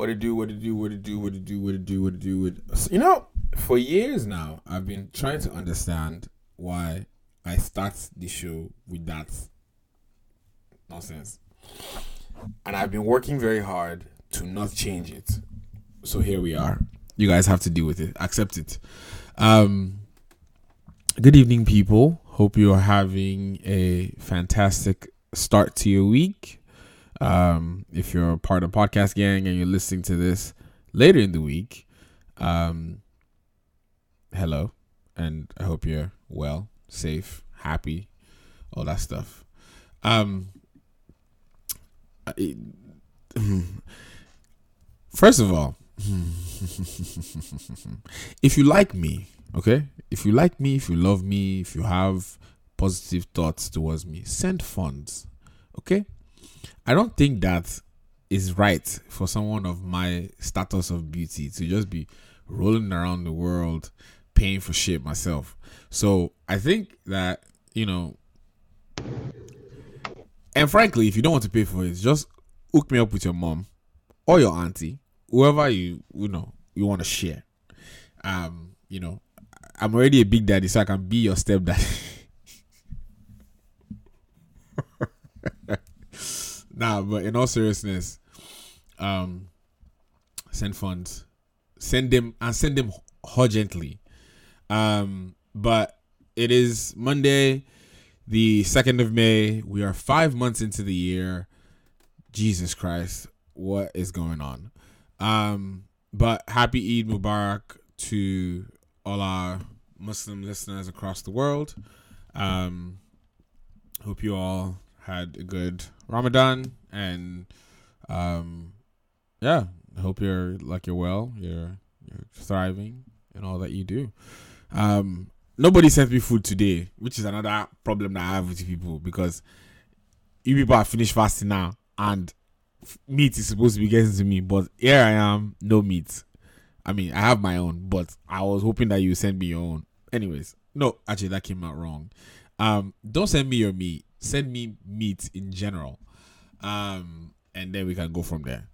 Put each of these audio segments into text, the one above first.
What to do? What to do? What to do? What to do? What to do? What to do? What you know, for years now, I've been trying to understand why I start the show with that nonsense, and I've been working very hard to not change it. So here we are. You guys have to deal with it. Accept it. Um, good evening, people. Hope you are having a fantastic start to your week. Um, if you're part of podcast gang and you're listening to this later in the week, um, hello, and I hope you're well, safe, happy, all that stuff. Um, first of all, if you like me, okay, if you like me, if you love me, if you have positive thoughts towards me, send funds, okay I don't think that is right for someone of my status of beauty to just be rolling around the world paying for shit myself. So I think that, you know, and frankly, if you don't want to pay for it, just hook me up with your mom or your auntie, whoever you, you know, you want to share. Um, you know, I'm already a big daddy, so I can be your stepdaddy. nah, but in all seriousness, um, send funds, send them and send them urgently. Um, but it is Monday, the second of May. We are five months into the year. Jesus Christ, what is going on? Um, but happy Eid Mubarak to all our Muslim listeners across the world. Um, hope you all had a good Ramadan, and um, yeah, I hope you're like you're well, you're you're thriving, and all that you do. Um, nobody sent me food today, which is another problem that I have with people because you people are finished fasting now, and meat is supposed to be getting to me, but here I am, no meat. I mean, I have my own, but I was hoping that you send me your own. Anyways, no, actually, that came out wrong. Um, don't send me your meat send me meat in general. Um, and then we can go from there.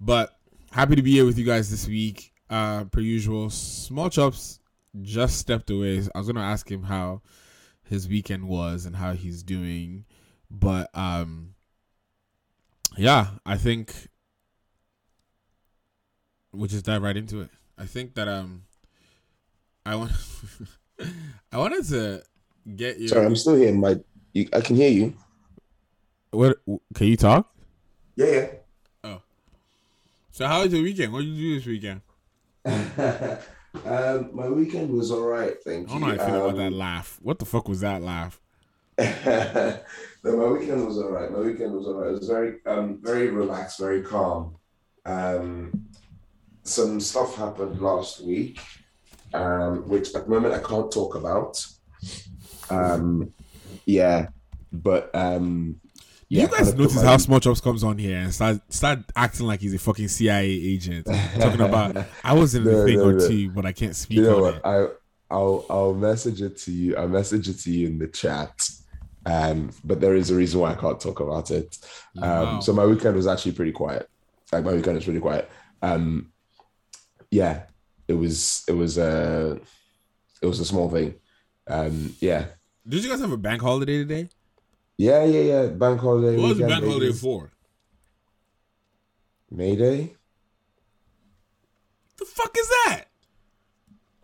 But happy to be here with you guys this week. Uh, per usual, small chops just stepped away. I was gonna ask him how his weekend was and how he's doing, but um, yeah, I think we'll just dive right into it. I think that um, I want, I wanted to get you. Sorry, I'm still here. My you, I can hear you. What? Can you talk? Yeah, yeah. Oh. So how was your weekend? What did you do this weekend? um, my weekend was all right. Thank you. I don't know how I feel um, about that laugh. What the fuck was that laugh? no, my weekend was all right. My weekend was all right. It was very, um, very relaxed, very calm. Um, some stuff happened last week, um, which at the moment I can't talk about. Um, yeah, but um, yeah, you guys notice how Small Chops comes on here and start start acting like he's a fucking CIA agent, talking about I was in no, the thing no, or no. two, but I can't speak. You know what? It. I I'll I'll message it to you. I'll message it to you in the chat. Um, but there is a reason why I can't talk about it. Um, wow. so my weekend was actually pretty quiet. Like my weekend was pretty quiet. Um, yeah, it was it was a uh, it was a small thing. Um, yeah, did you guys have a bank holiday today? Yeah, yeah, yeah. Bank holiday. What was bank holiday for? May Day. The fuck is that?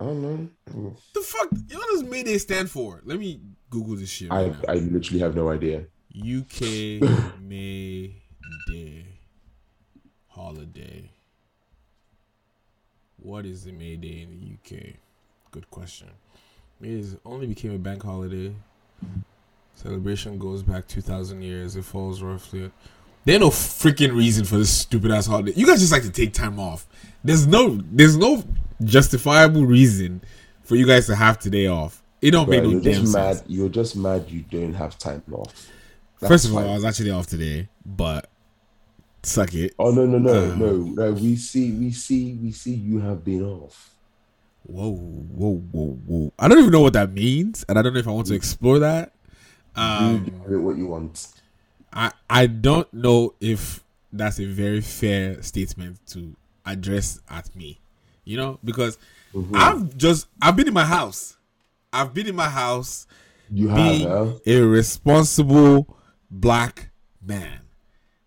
I don't know. The fuck? What does May Day stand for? Let me Google this shit. Right I I literally have no idea. UK May Day holiday. What is the May Day in the UK? Good question. It only became a bank holiday. Celebration goes back 2,000 years. It falls roughly. There's no freaking reason for this stupid ass holiday. You guys just like to take time off. There's no, there's no justifiable reason for you guys to have today off. It don't Bro, make no you're damn just sense. Mad, you're just mad you don't have time off. That's First of all, I was actually off today, but suck it. Oh no no no um, no no! We see we see we see you have been off. Whoa, whoa, whoa, whoa! I don't even know what that means, and I don't know if I want to explore that. Um, Do what you want. I I don't know if that's a very fair statement to address at me. You know, because mm-hmm. I've just I've been in my house. I've been in my house. You being have a responsible black man.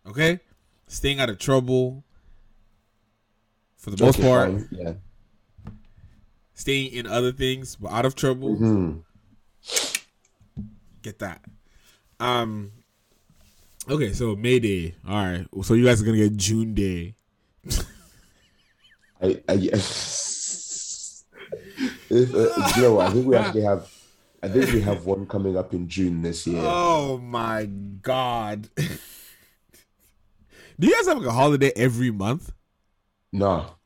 Okay, staying out of trouble for the most part. Fine. Yeah. Staying in other things, but out of trouble. Mm-hmm. Get that. Um. Okay, so May Day. All right. So you guys are gonna get June Day. I, I if, uh, what? I think we actually have. I think we have one coming up in June this year. Oh my god! Do you guys have like a holiday every month? No.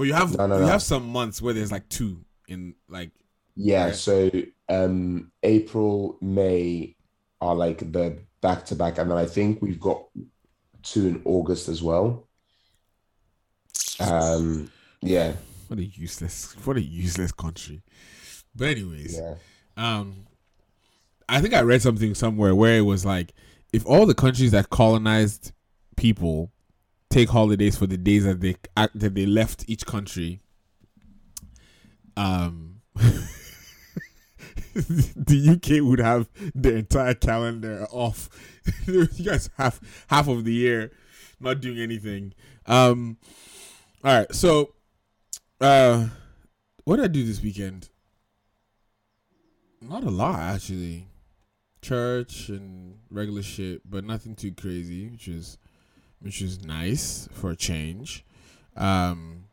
But you have no, no, you no. have some months where there's like two in like. Yeah. So um April, May are like the back to back, and then I think we've got two in August as well. Um, yeah. What a useless, what a useless country. But anyways, yeah. um, I think I read something somewhere where it was like, if all the countries that colonized people take holidays for the days that they that they left each country, um, the UK would have the entire calendar off. you guys have half of the year not doing anything. Um, all right, so uh, what did I do this weekend? Not a lot actually. Church and regular shit, but nothing too crazy, which is which is nice for a change. Um,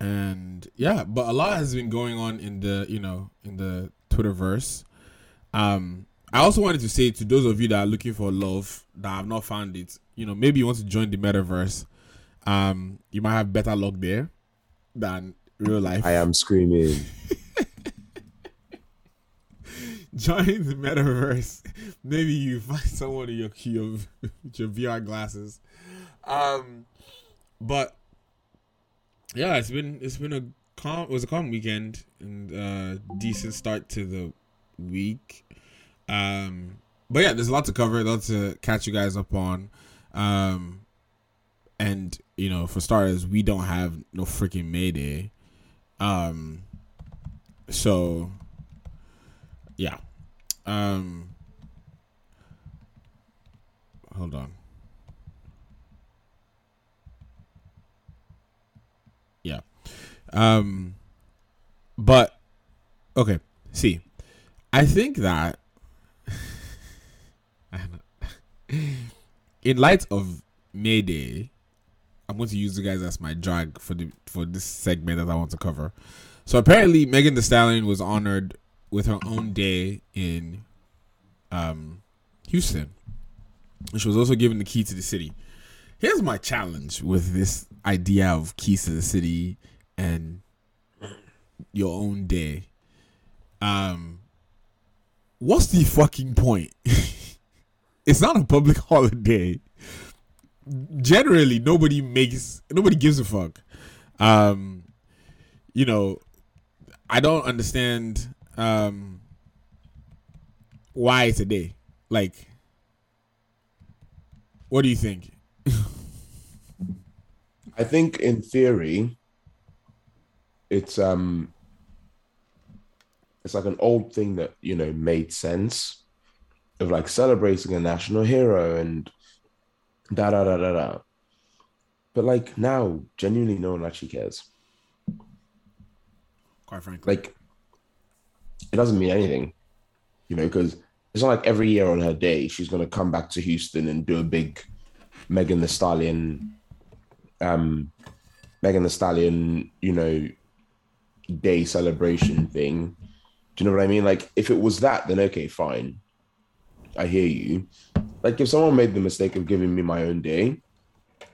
and yeah, but a lot has been going on in the you know in the Twitterverse. Um, I also wanted to say to those of you that are looking for love that have not found it, you know, maybe you want to join the metaverse. Um, you might have better luck there than real life. I am screaming. join the metaverse. Maybe you find someone in your your, your VR glasses. Um, but yeah, it's been it's been a calm. It was a calm weekend and uh, decent start to the week. Um, but yeah, there's a lot to cover, a lot to catch you guys up on. Um, and you know, for starters, we don't have no freaking Mayday. Um, so yeah. Um, hold on. Yeah. Um, but okay. See, I think that in light of Mayday, I'm going to use you guys as my drag for the for this segment that I want to cover. So apparently, Megan Thee Stallion was honored with her own day in um, Houston. And she was also given the key to the city. Here's my challenge with this idea of keys to the city and your own day. Um, what's the fucking point? it's not a public holiday. Generally, nobody makes nobody gives a fuck. Um, you know, I don't understand um why today? Like what do you think? I think in theory it's um it's like an old thing that, you know, made sense of like celebrating a national hero and da da da da da. But like now, genuinely no one actually cares. Quite frankly. Like it doesn't mean anything, you know, because it's not like every year on her day she's gonna come back to Houston and do a big Megan Thee Stallion, um, Megan Thee Stallion, you know, day celebration thing. Do you know what I mean? Like, if it was that, then okay, fine. I hear you. Like, if someone made the mistake of giving me my own day,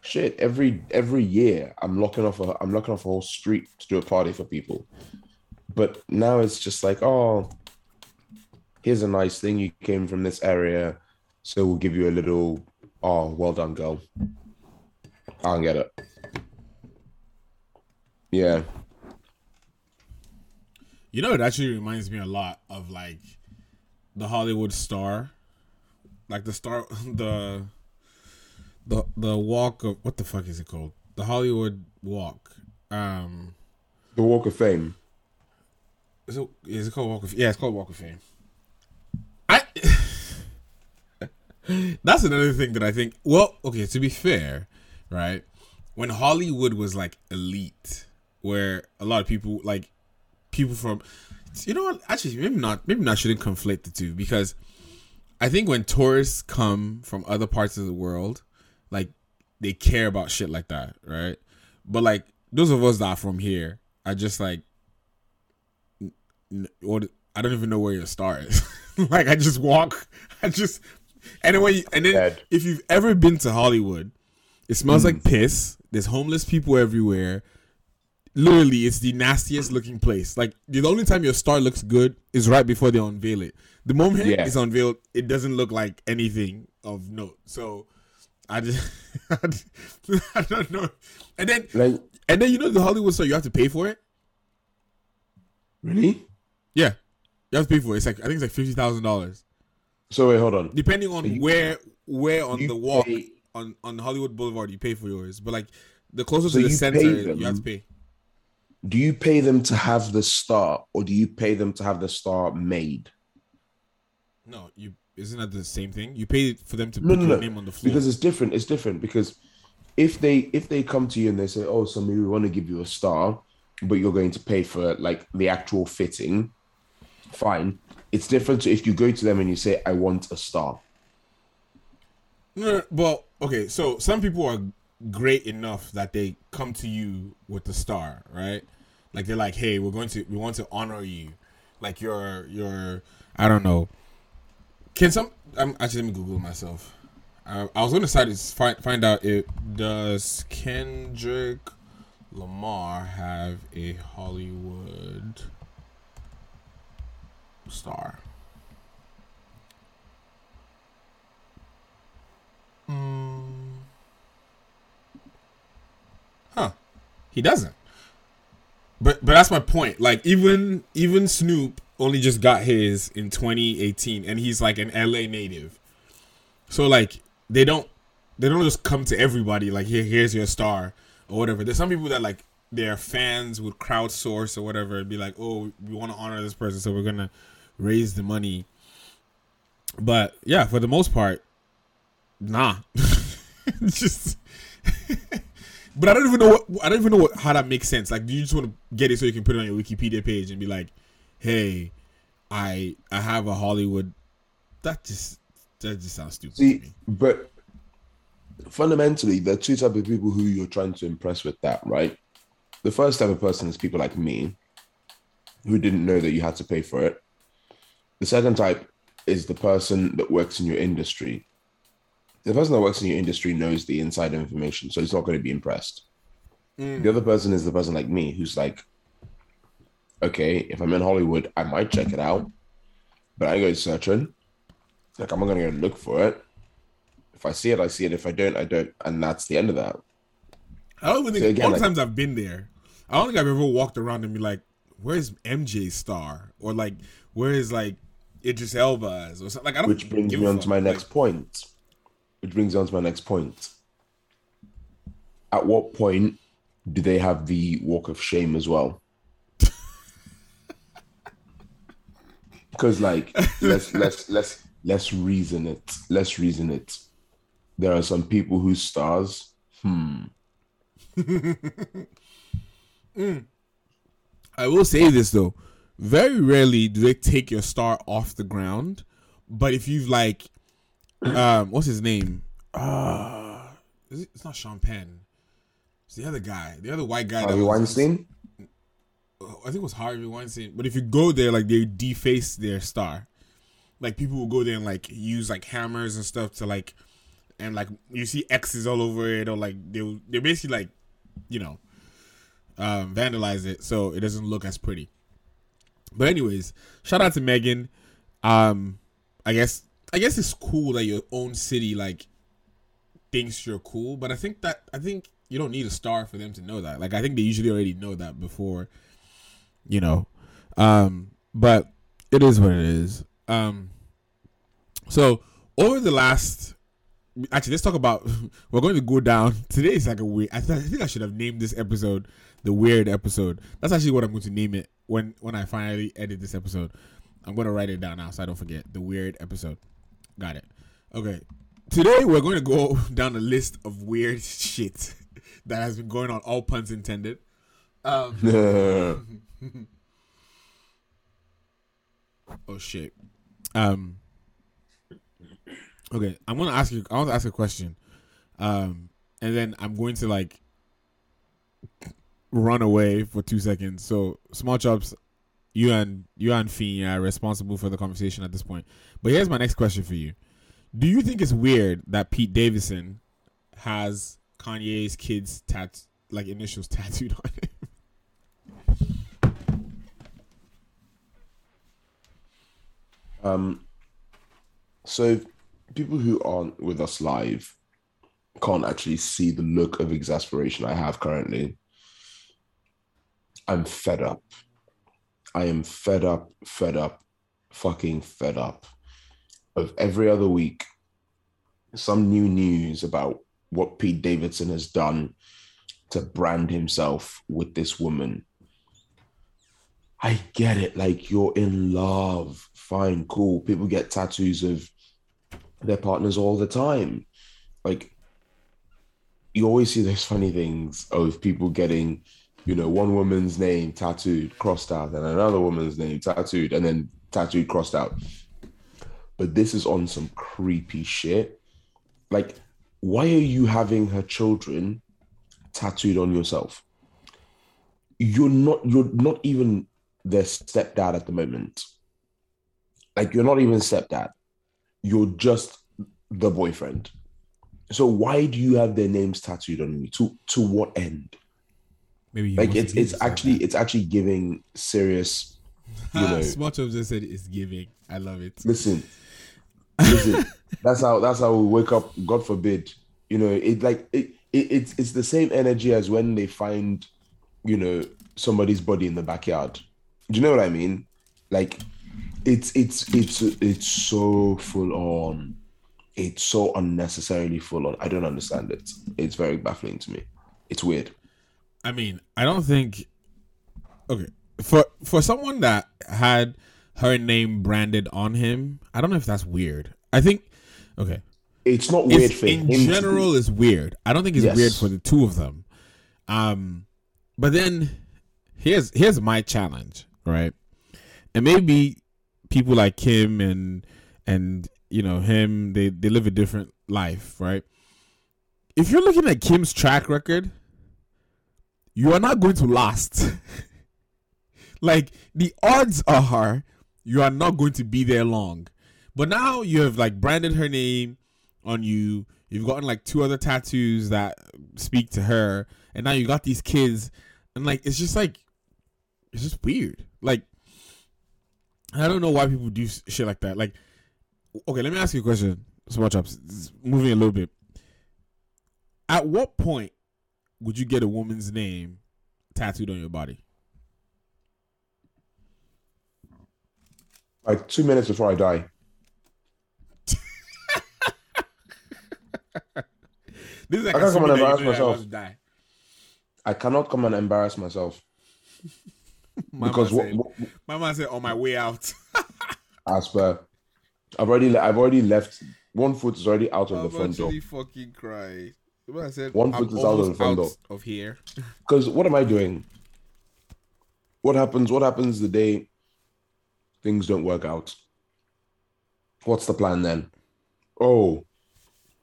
shit. Every every year, I'm locking off a I'm locking off a whole street to do a party for people. But now it's just like, oh, here's a nice thing. You came from this area, so we'll give you a little, oh, well done, girl. I don't get it. Yeah. You know, it actually reminds me a lot of like the Hollywood star, like the star, the the the walk of what the fuck is it called? The Hollywood Walk. Um, the Walk of Fame. Is it, is it called Walk of? Yeah, it's called Walk of Fame. I. that's another thing that I think. Well, okay. To be fair, right, when Hollywood was like elite, where a lot of people like people from, you know what? Actually, maybe not. Maybe not. Shouldn't conflate the two because I think when tourists come from other parts of the world, like they care about shit like that, right? But like those of us that are from here are just like, what? I don't even know where your star is. like I just walk, I just anyway. And then Dead. if you've ever been to Hollywood, it smells mm. like piss. There's homeless people everywhere. Literally, it's the nastiest looking place. Like the only time your star looks good is right before they unveil it. The moment yeah. it's unveiled, it doesn't look like anything of note. So I just I don't know. And then like, and then you know the Hollywood star, you have to pay for it. Really? Yeah, you have to pay for it. It's like I think it's like fifty thousand dollars. So wait, hold on. Depending on you, where where on the walk pay, on on Hollywood Boulevard you pay for yours, but like the closer so to the center, you have to pay. Do you pay them to have the star, or do you pay them to have the star made? No, you isn't that the same thing? You pay for them to put no, your no. name on the floor because it's different. It's different because if they if they come to you and they say, "Oh, so maybe we want to give you a star," but you're going to pay for like the actual fitting, fine. It's different to if you go to them and you say, "I want a star." No, well, okay. So some people are great enough that they come to you with the star, right? Like they're like, "Hey, we're going to we want to honor you, like your your I don't know." Can some? I'm actually let me Google myself. Uh, I was going to try to find find out if does Kendrick Lamar have a Hollywood star? Mm. Huh. He doesn't. But but that's my point. Like even even Snoop only just got his in 2018 and he's like an LA native. So like they don't they don't just come to everybody like here here's your star or whatever. There's some people that like their fans would crowdsource or whatever and be like, "Oh, we want to honor this person, so we're going to raise the money." But yeah, for the most part, nah. just But I don't even know what I don't even know what, how that makes sense. Like, do you just want to get it so you can put it on your Wikipedia page and be like, "Hey, I I have a Hollywood." That just that just sounds stupid. See, but fundamentally, there are two type of people who you're trying to impress with that, right? The first type of person is people like me, who didn't know that you had to pay for it. The second type is the person that works in your industry the person that works in your industry knows the inside information, so he's not going to be impressed. Mm. The other person is the person like me who's like, okay, if I'm in Hollywood, I might check it out, but I go searching. Like I'm not going to go look for it. If I see it, I see it. If I don't, I don't, and that's the end of that. I don't even think so again, all the like, times I've been there, I don't think I've ever walked around and be like, "Where's MJ star?" or like, "Where is like Idris Elba's?" or something. Like I don't. Which brings me on to my like, next point which brings me on to my next point. At what point do they have the walk of shame as well? Because like let's let's let's let's reason it. Let's reason it. There are some people whose stars, hmm. mm. I will say this though. Very rarely do they take your star off the ground. But if you've like um, what's his name? Uh, it, it's not Sean Penn. It's the other guy, the other white guy. Harvey was, Weinstein. I think it was Harvey Weinstein. But if you go there, like they deface their star. Like people will go there and like use like hammers and stuff to like, and like you see X's all over it, or like they they basically like, you know, um, vandalize it so it doesn't look as pretty. But anyways, shout out to Megan. Um, I guess I guess it's cool that your own city like thinks you're cool, but I think that I think you don't need a star for them to know that. Like I think they usually already know that before, you know. Um, but it is what it is. Um, so over the last actually let's talk about. We're going to go down today. Is like a weird. I, th- I think I should have named this episode the weird episode. That's actually what I'm going to name it when when I finally edit this episode. I'm going to write it down now so I don't forget the weird episode. Got it. Okay. Today we're going to go down a list of weird shit that has been going on. All puns intended. Um, oh shit. Um. Okay, I'm gonna ask you. I want to ask a question, um, and then I'm going to like run away for two seconds. So, small chops, you and you and Fee are responsible for the conversation at this point. But here's my next question for you: Do you think it's weird that Pete Davidson has Kanye's kids tat like initials tattooed on him? Um, so people who aren't with us live can't actually see the look of exasperation I have currently. I'm fed up. I am fed up, fed up, fucking fed up of every other week some new news about what Pete Davidson has done to brand himself with this woman. I get it. Like you're in love. Fine, cool. People get tattoos of their partners all the time. Like you always see those funny things of people getting, you know, one woman's name tattooed, crossed out, and another woman's name tattooed, and then tattooed, crossed out. But this is on some creepy shit. Like, why are you having her children tattooed on yourself? You're not, you're not even their stepdad at the moment. Like, you're not even stepdad you're just the boyfriend. So why do you have their names tattooed on you? To to what end? Maybe like it's it's actually it's actually giving serious. You know, Smart of just said it's giving. I love it. Listen, listen. that's how that's how we wake up. God forbid. You know, it like it, it it's it's the same energy as when they find, you know, somebody's body in the backyard. Do you know what I mean? Like it's it's it's it's so full on. It's so unnecessarily full on. I don't understand it. It's very baffling to me. It's weird. I mean, I don't think. Okay, for for someone that had her name branded on him, I don't know if that's weird. I think, okay, it's not weird it's, for in general. Is weird. I don't think it's yes. weird for the two of them. Um, but then here's here's my challenge, right? And maybe people like Kim and and you know him, they they live a different life, right? If you're looking at Kim's track record, you are not going to last. like the odds are you are not going to be there long. But now you have like branded her name on you. You've gotten like two other tattoos that speak to her, and now you got these kids, and like it's just like it's just weird. Like I don't know why people do shit like that. Like, okay, let me ask you a question. Small chops. Moving a little bit. At what point would you get a woman's name tattooed on your body? Like two minutes before I die. this is like I can't come and embarrass myself. I cannot come and embarrass myself. because what, what, my said on my way out. as per, I've already I've already left. One foot is already out of the front door. fucking cry. What I said, one foot I'm is out of the front door of here. Because what am I doing? What happens? What happens the day things don't work out? What's the plan then? Oh,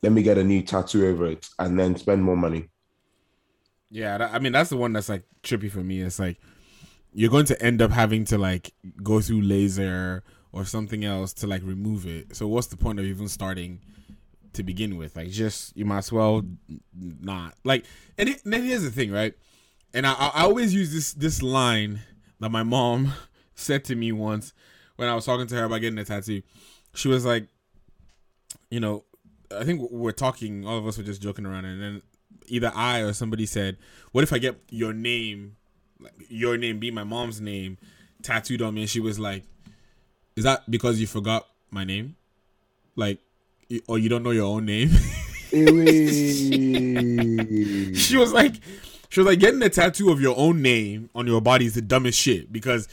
let me get a new tattoo over it and then spend more money. Yeah, I mean that's the one that's like trippy for me. It's like you're going to end up having to like go through laser or something else to like remove it. So what's the point of even starting to begin with? Like just you might as well not like. And, it, and then here's the thing, right? And I, I always use this this line that my mom said to me once when I was talking to her about getting a tattoo. She was like, you know, I think we we're talking. All of us were just joking around, and then either I or somebody said, "What if I get your name your name be my mom's name tattooed on me, and she was like, "Is that because you forgot my name? Like, or you don't know your own name?" she was like, she was like, getting a tattoo of your own name on your body is the dumbest shit because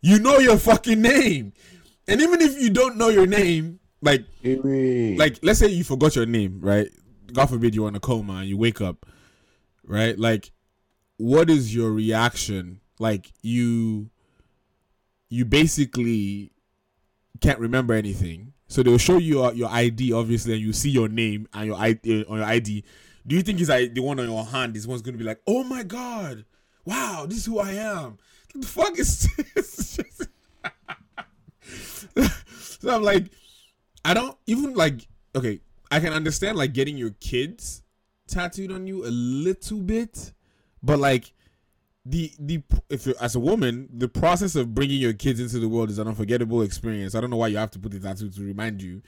you know your fucking name, and even if you don't know your name, like, like let's say you forgot your name, right? God forbid you're in a coma and you wake up, right? Like, what is your reaction? Like you, you basically can't remember anything. So they'll show you your, your ID, obviously, and you see your name and your ID uh, on your ID. Do you think it's like the one on your hand? This one's gonna be like, oh my god, wow, this is who I am. The fuck is this? so I'm like, I don't even like. Okay, I can understand like getting your kids tattooed on you a little bit, but like the the if you're as a woman, the process of bringing your kids into the world is an unforgettable experience. I don't know why you have to put the tattoo to remind you,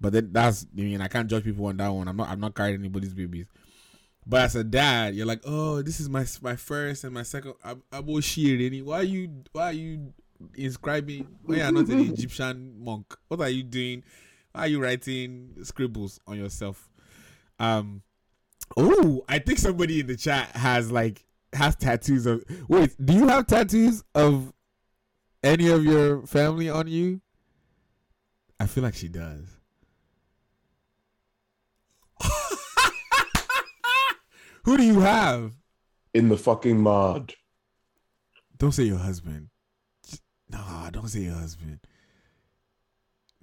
but then that's I mean I can't judge people on that one. I'm not I'm not carrying anybody's babies. But as a dad, you're like, oh, this is my my first and my second. I'm, I'm Why are you why are you inscribing? Why are not an Egyptian monk? What are you doing? Why are you writing scribbles on yourself? Um. Oh, I think somebody in the chat has like has tattoos of. Wait, do you have tattoos of any of your family on you? I feel like she does. Who do you have? In the fucking mud. Don't say your husband. Nah, don't say your husband.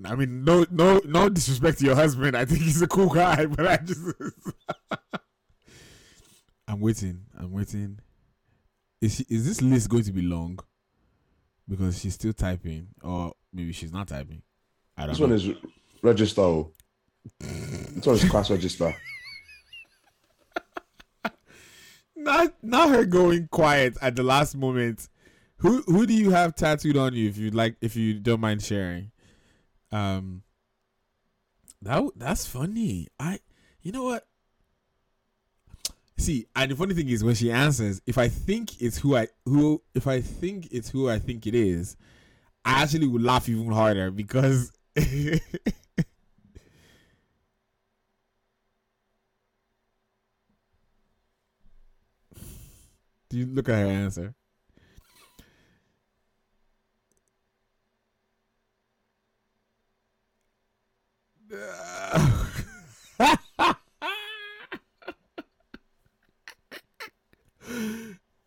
I mean, no, no, no disrespect to your husband. I think he's a cool guy, but I just. I'm waiting. I'm waiting. Is she, is this list going to be long? Because she's still typing, or maybe she's not typing. I don't. This know. one is register. Oh. this one is class register. not not her going quiet at the last moment. Who who do you have tattooed on you if you like if you don't mind sharing? Um that that's funny. I you know what? See, and the funny thing is when she answers, if I think it's who I who if I think it's who I think it is, I actually would laugh even harder because Do you look at her answer?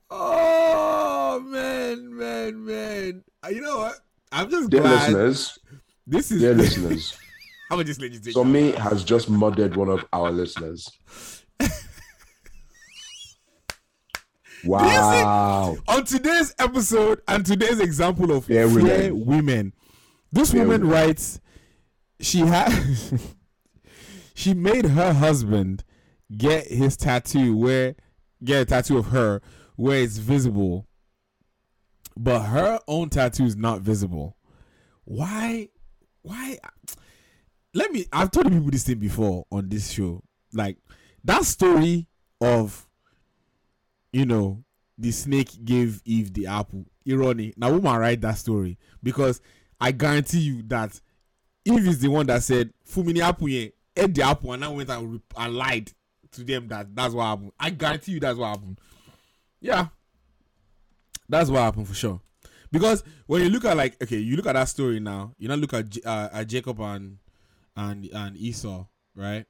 oh man, man, man! Uh, you know what? I'm just dear glad. listeners. This is dear listeners. I would just let you take. Somi has just murdered one of our listeners. wow! On today's episode and today's example of fair women. women, this fair woman women. writes, she had, she made her husband get his tattoo where get a tattoo of her where it's visible, but her own tattoo is not visible. Why? Why? Let me. I've told people this thing before on this show. Like that story of, you know, the snake gave Eve the apple. Irony. Now, woman write that story because I guarantee you that Eve is the one that said, "Fumini yeah, ate the apple," and I went and, and lied to them that that's what happened. I guarantee you that's what happened. Yeah, that's what happened for sure. Because when you look at like okay, you look at that story now. You know, look at uh, at Jacob and and and Esau, right?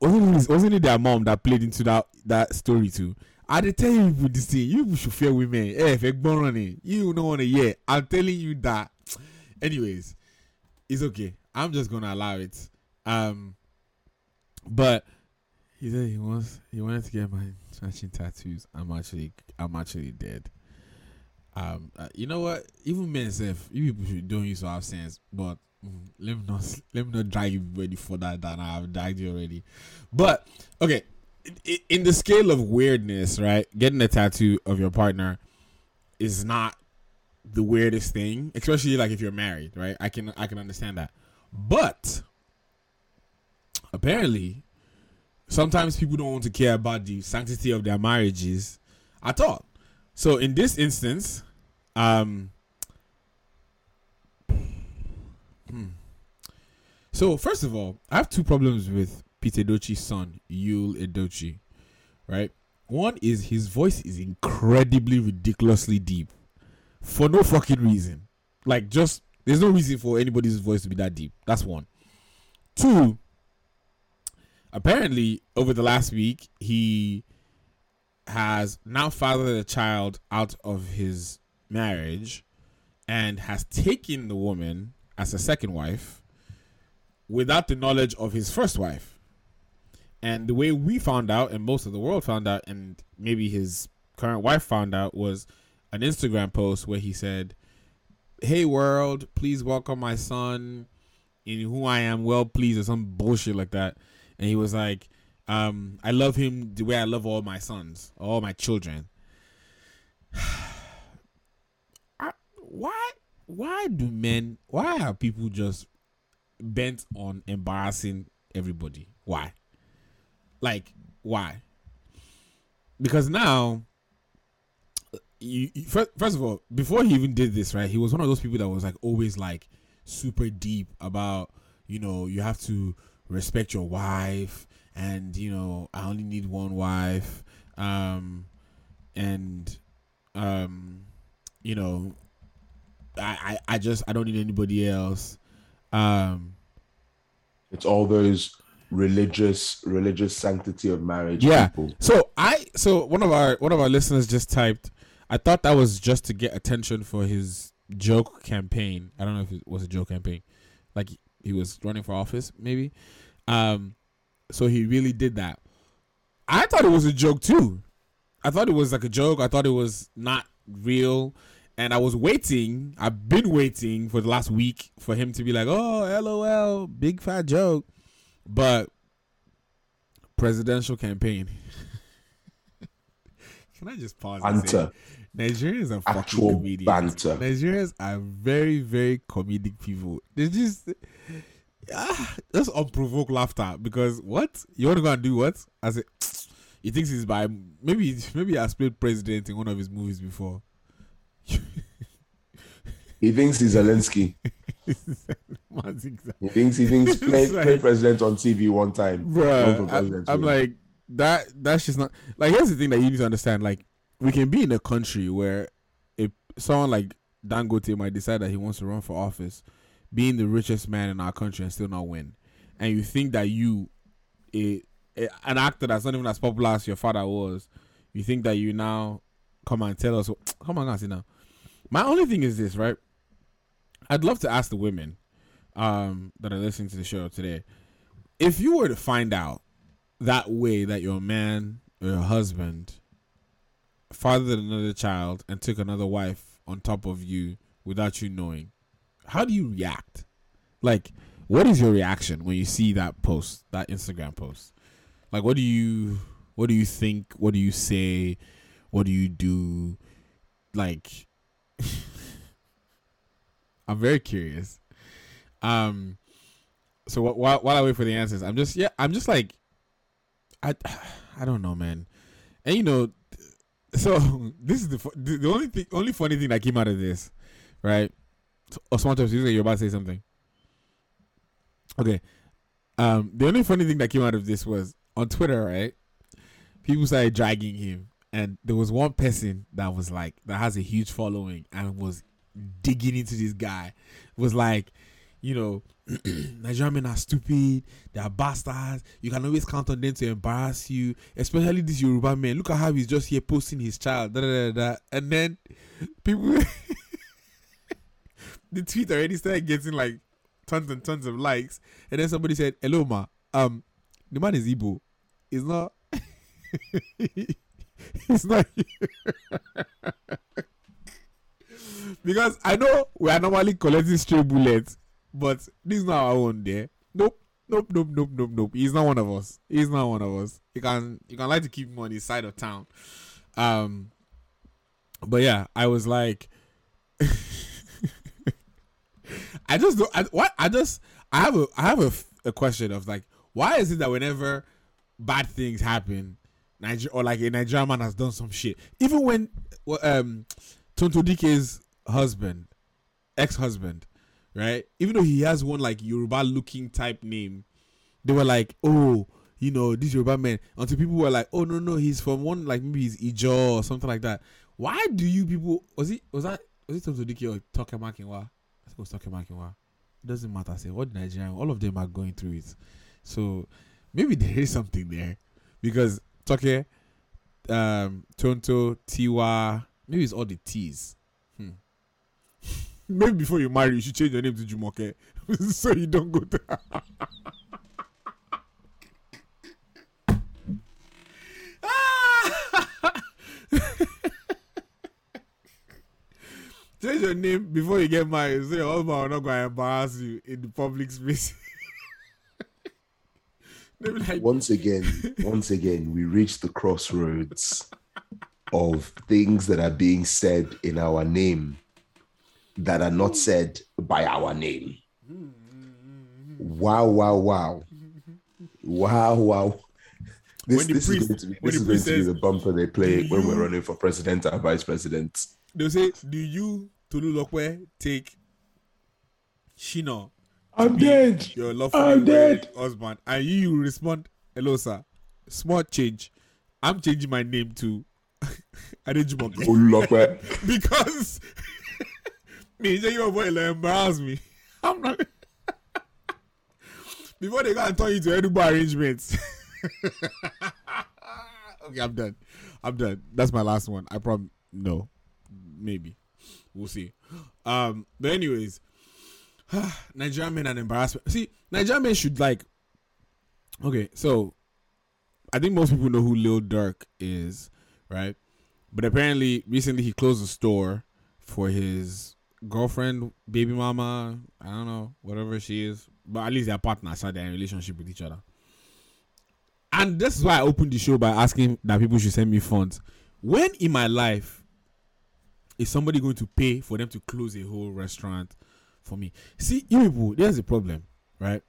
Wasn't it, wasn't it their mom that played into that that story too? I they tell you people this thing, you should fear women. Eh, if running, you don't want to hear. I'm telling you that. Anyways, it's okay. I'm just gonna allow it. Um, but he said he wants he wanted to get my matching tattoos. I'm actually I'm actually dead. Um, uh, you know what? Even men self, you people should don't use to have sense. But mm, let me not let me not drag you ready for that than I have dragged you already. But okay, in, in the scale of weirdness, right? Getting a tattoo of your partner is not the weirdest thing, especially like if you're married, right? I can I can understand that, but apparently sometimes people don't want to care about the sanctity of their marriages at all. So in this instance, um, hmm. so first of all, I have two problems with Pete Edochie's son, Yul Edochie, right? One is his voice is incredibly ridiculously deep for no fucking reason. Like just there's no reason for anybody's voice to be that deep. That's one. Two, apparently over the last week he has now fathered a child out of his marriage and has taken the woman as a second wife without the knowledge of his first wife. And the way we found out, and most of the world found out, and maybe his current wife found out, was an Instagram post where he said, Hey world, please welcome my son in who I am well pleased or some bullshit like that. And he was like, um, I love him the way I love all my sons, all my children. Why why do men why are people just bent on embarrassing everybody? Why? Like why? Because now you, you first, first of all, before he even did this, right? He was one of those people that was like always like super deep about, you know, you have to respect your wife and you know I only need one wife, um, and um, you know, I, I I just I don't need anybody else. Um, it's all those religious religious sanctity of marriage. Yeah. People. So I so one of our one of our listeners just typed. I thought that was just to get attention for his joke campaign. I don't know if it was a joke campaign, like he was running for office, maybe. Um, so he really did that. I thought it was a joke too. I thought it was like a joke. I thought it was not real. And I was waiting. I've been waiting for the last week for him to be like, "Oh, lol, big fat joke." But presidential campaign. Can I just pause? Banter. Nigerians are fucking Actual comedians. banter. Nigerians are very, very comedic people. They just ah, just unprovoked laughter because what you want to go and do what? I say he thinks he's by maybe maybe he has played president in one of his movies before. He thinks he's Zelensky. He thinks he thinks play, It's like- play president on TV one time. Run for Bruh, president, I, am like that. That's just not like. Here's the thing that you need to understand. Like, we can be in a country where if someone like Dangote might decide that he wants to run for office, being the richest man in our country and still not win, and you think that you, a, a an actor that's not even as popular as your father was, you think that you now come and tell us. Come on, guys, now. My only thing is this, right? I'd love to ask the women um, that are listening to the show today if you were to find out that way that your man or your husband fathered another child and took another wife on top of you without you knowing, how do you react? Like, what is your reaction when you see that post, that Instagram post? Like, what do you, what do you think? What do you say? What do you do? Like, I'm very curious. Um, so wh- while while I wait for the answers, I'm just yeah, I'm just like, I I don't know, man. And you know, so this is the the, only thing, only funny thing that came out of this, right? Osman think you're about to say something. Okay, um, the only funny thing that came out of this was on Twitter, right? People started dragging him, and there was one person that was like that has a huge following and was digging into this guy. Was like, you know, Nigerian men are stupid. They are bastards. You can always count on them to embarrass you, especially this Yoruba man. Look at how he's just here posting his child. Da, da, da. And then people, the tweet already started getting like tons and tons of likes. And then somebody said, "Hello, ma. Um, the man is Igbo. He's not. he's not." because I know we are normally collecting stray bullets, but this is not our own there. Nope. Nope, nope, nope, nope, nope. He's not one of us. He's not one of us. You can you can like to keep him on his side of town. Um but yeah, I was like I just don't I, what I just I have a I have a, a question of like why is it that whenever bad things happen Niger or like a Nigerian man has done some shit even when um Tonto Dikeh's husband ex-husband right even though he has one like Yoruba looking type name they were like, oh, you know, this Yoruba man. Until people were like, oh no no, he's from one like maybe he's Ijo or something like that. Why do you people? Was he was that was it Tom Diki or Toke Makinwa? I think it was Toke Makinwa. It doesn't matter. Say what Nigerian, all of them are going through it. So maybe there is something there because Toke, um, Tonto, Tiwa, maybe it's all the T's. Hmm. maybe before you marry, you should change your name to Jumoke so you don't go to. Change your name before you get married so your husband will not to embarrass you in the public space. like, once again, once again, we reach the crossroads of things that are being said in our name that are not said by our name. Mm-hmm. Wow, wow, wow. Wow, wow. This, this priest, is going to be, this is going to be the bumper they play when we're running for president and vice president. They'll say, Do you Tolulokwe take Shina. I'm dead. Your lawfully I'm dead. husband. And you, you respond, hello, sir. Small change. I'm changing my name to Adejumoke. because me, your boy, embarrass me. I'm not. Before they go and turn you to edible arrangements. okay, I'm done. I'm done. That's my last one. I probably no, maybe. We'll see. Um, but anyways, Nigerian men an embarrassment. See, Nigerian men should like. Okay, so I think most people know who Lil Durk is, right? But apparently, recently he closed a store for his girlfriend, baby mama. I don't know, whatever she is. But at least they're partners, they're in relationship with each other. And this is why I opened the show by asking that people should send me funds. When in my life is somebody going to pay for them to close a whole restaurant for me? See, you people, there's a problem, right?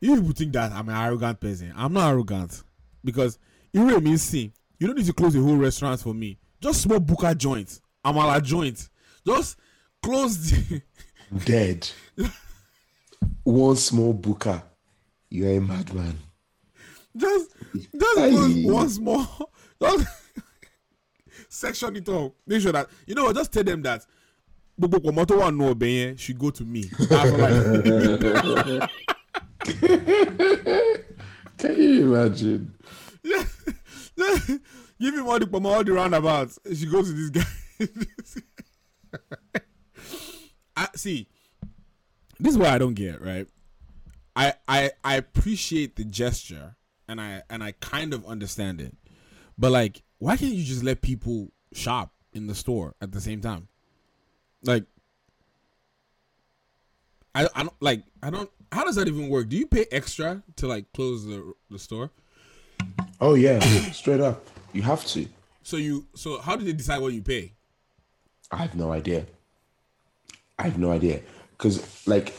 You people think that I'm an arrogant person. I'm not arrogant because you really mean see, you don't need to close a whole restaurant for me. Just small buka joint, amala joint. Just close the dead. One small buka, you're a madman. Just, just close one small. Just, section it up. Make sure that you know. Just tell them that gbogbo pọmọ tó wà nù ọbẹ yẹn should go to me. Can you imagine? Yeah. Give him all the pọmọ, all the roundabouts. She goes to this guy. I see. This is what I don't get, right? I I I appreciate the gesture and I and I kind of understand it. But like why can't you just let people shop in the store at the same time? Like, I I don't like I don't. How does that even work? Do you pay extra to like close the the store? Oh yeah, straight up. You have to. So you so how do they decide what you pay? I have no idea. I have no idea because like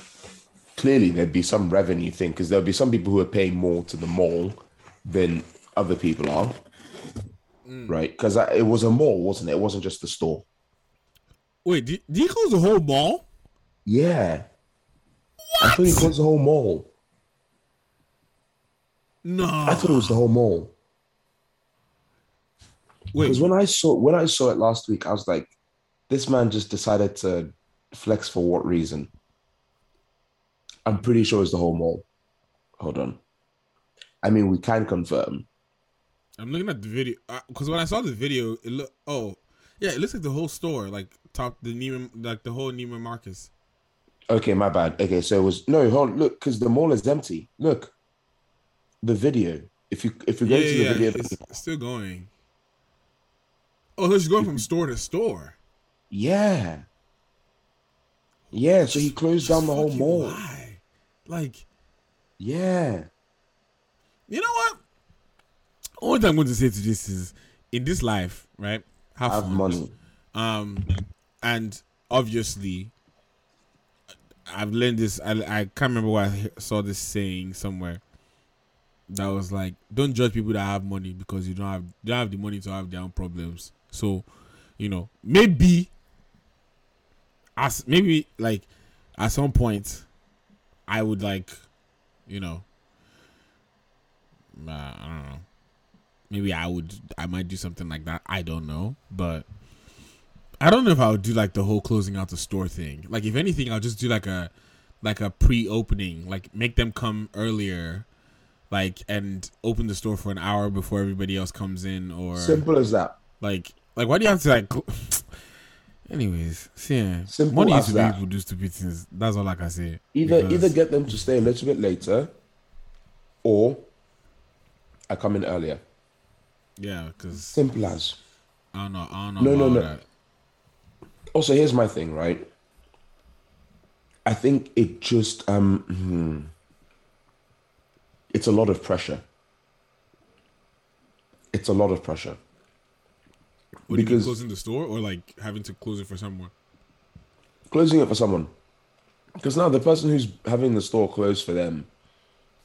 clearly there'd be some revenue thing because there'll be some people who are paying more to the mall than other people are mm. right? Because it was a mall, wasn't it? It wasn't just the store. Wait, did, did he close the whole mall? Yeah. What? I thought he closed the whole mall. No, I thought it was the whole mall. Wait, because when I saw when I saw it last week, I was like, this man just decided to flex for what reason? I'm pretty sure it's the whole mall. Hold on. I mean, we can confirm. I'm looking at the video because uh, when I saw the video, it look oh yeah, it looks like the whole store, like top the Neiman, like the whole Neiman Marcus. Okay, my bad. Okay, so it was no hold look because the mall is empty. Look, the video. If you if you go yeah, to the yeah, video, it's still going. Oh, so she's going from store to store. Yeah. Yeah, so he closed down the whole mall. Lie. Like, yeah. You know what? All I'm going to say to this is, in this life, right? Have, have money. Um, and obviously, I've learned this. I I can't remember where I saw this saying somewhere. That was like, don't judge people that have money because you don't have you don't have the money to have their own problems. So, you know, maybe as maybe like at some point, I would like, you know, uh, I don't know. Maybe I would. I might do something like that. I don't know, but I don't know if I would do like the whole closing out the store thing. Like, if anything, I'll just do like a like a pre-opening. Like, make them come earlier, like, and open the store for an hour before everybody else comes in. Or simple as that. Like, like why do you have to like? Anyways, see, yeah. Simple money as to that. people do stupid things. That's all I can say. Either Because- either get them to stay a little bit later, or I come in earlier. yeah, because Simple as. I don't know. I don't know. No, no, no. That. Also, here's my thing, right? I think it just um hmm, it's a lot of pressure. It's a lot of pressure. What do you mean Because- closing the store or like having to close it for someone? Closing it for someone. Because now the person who's having the store closed for them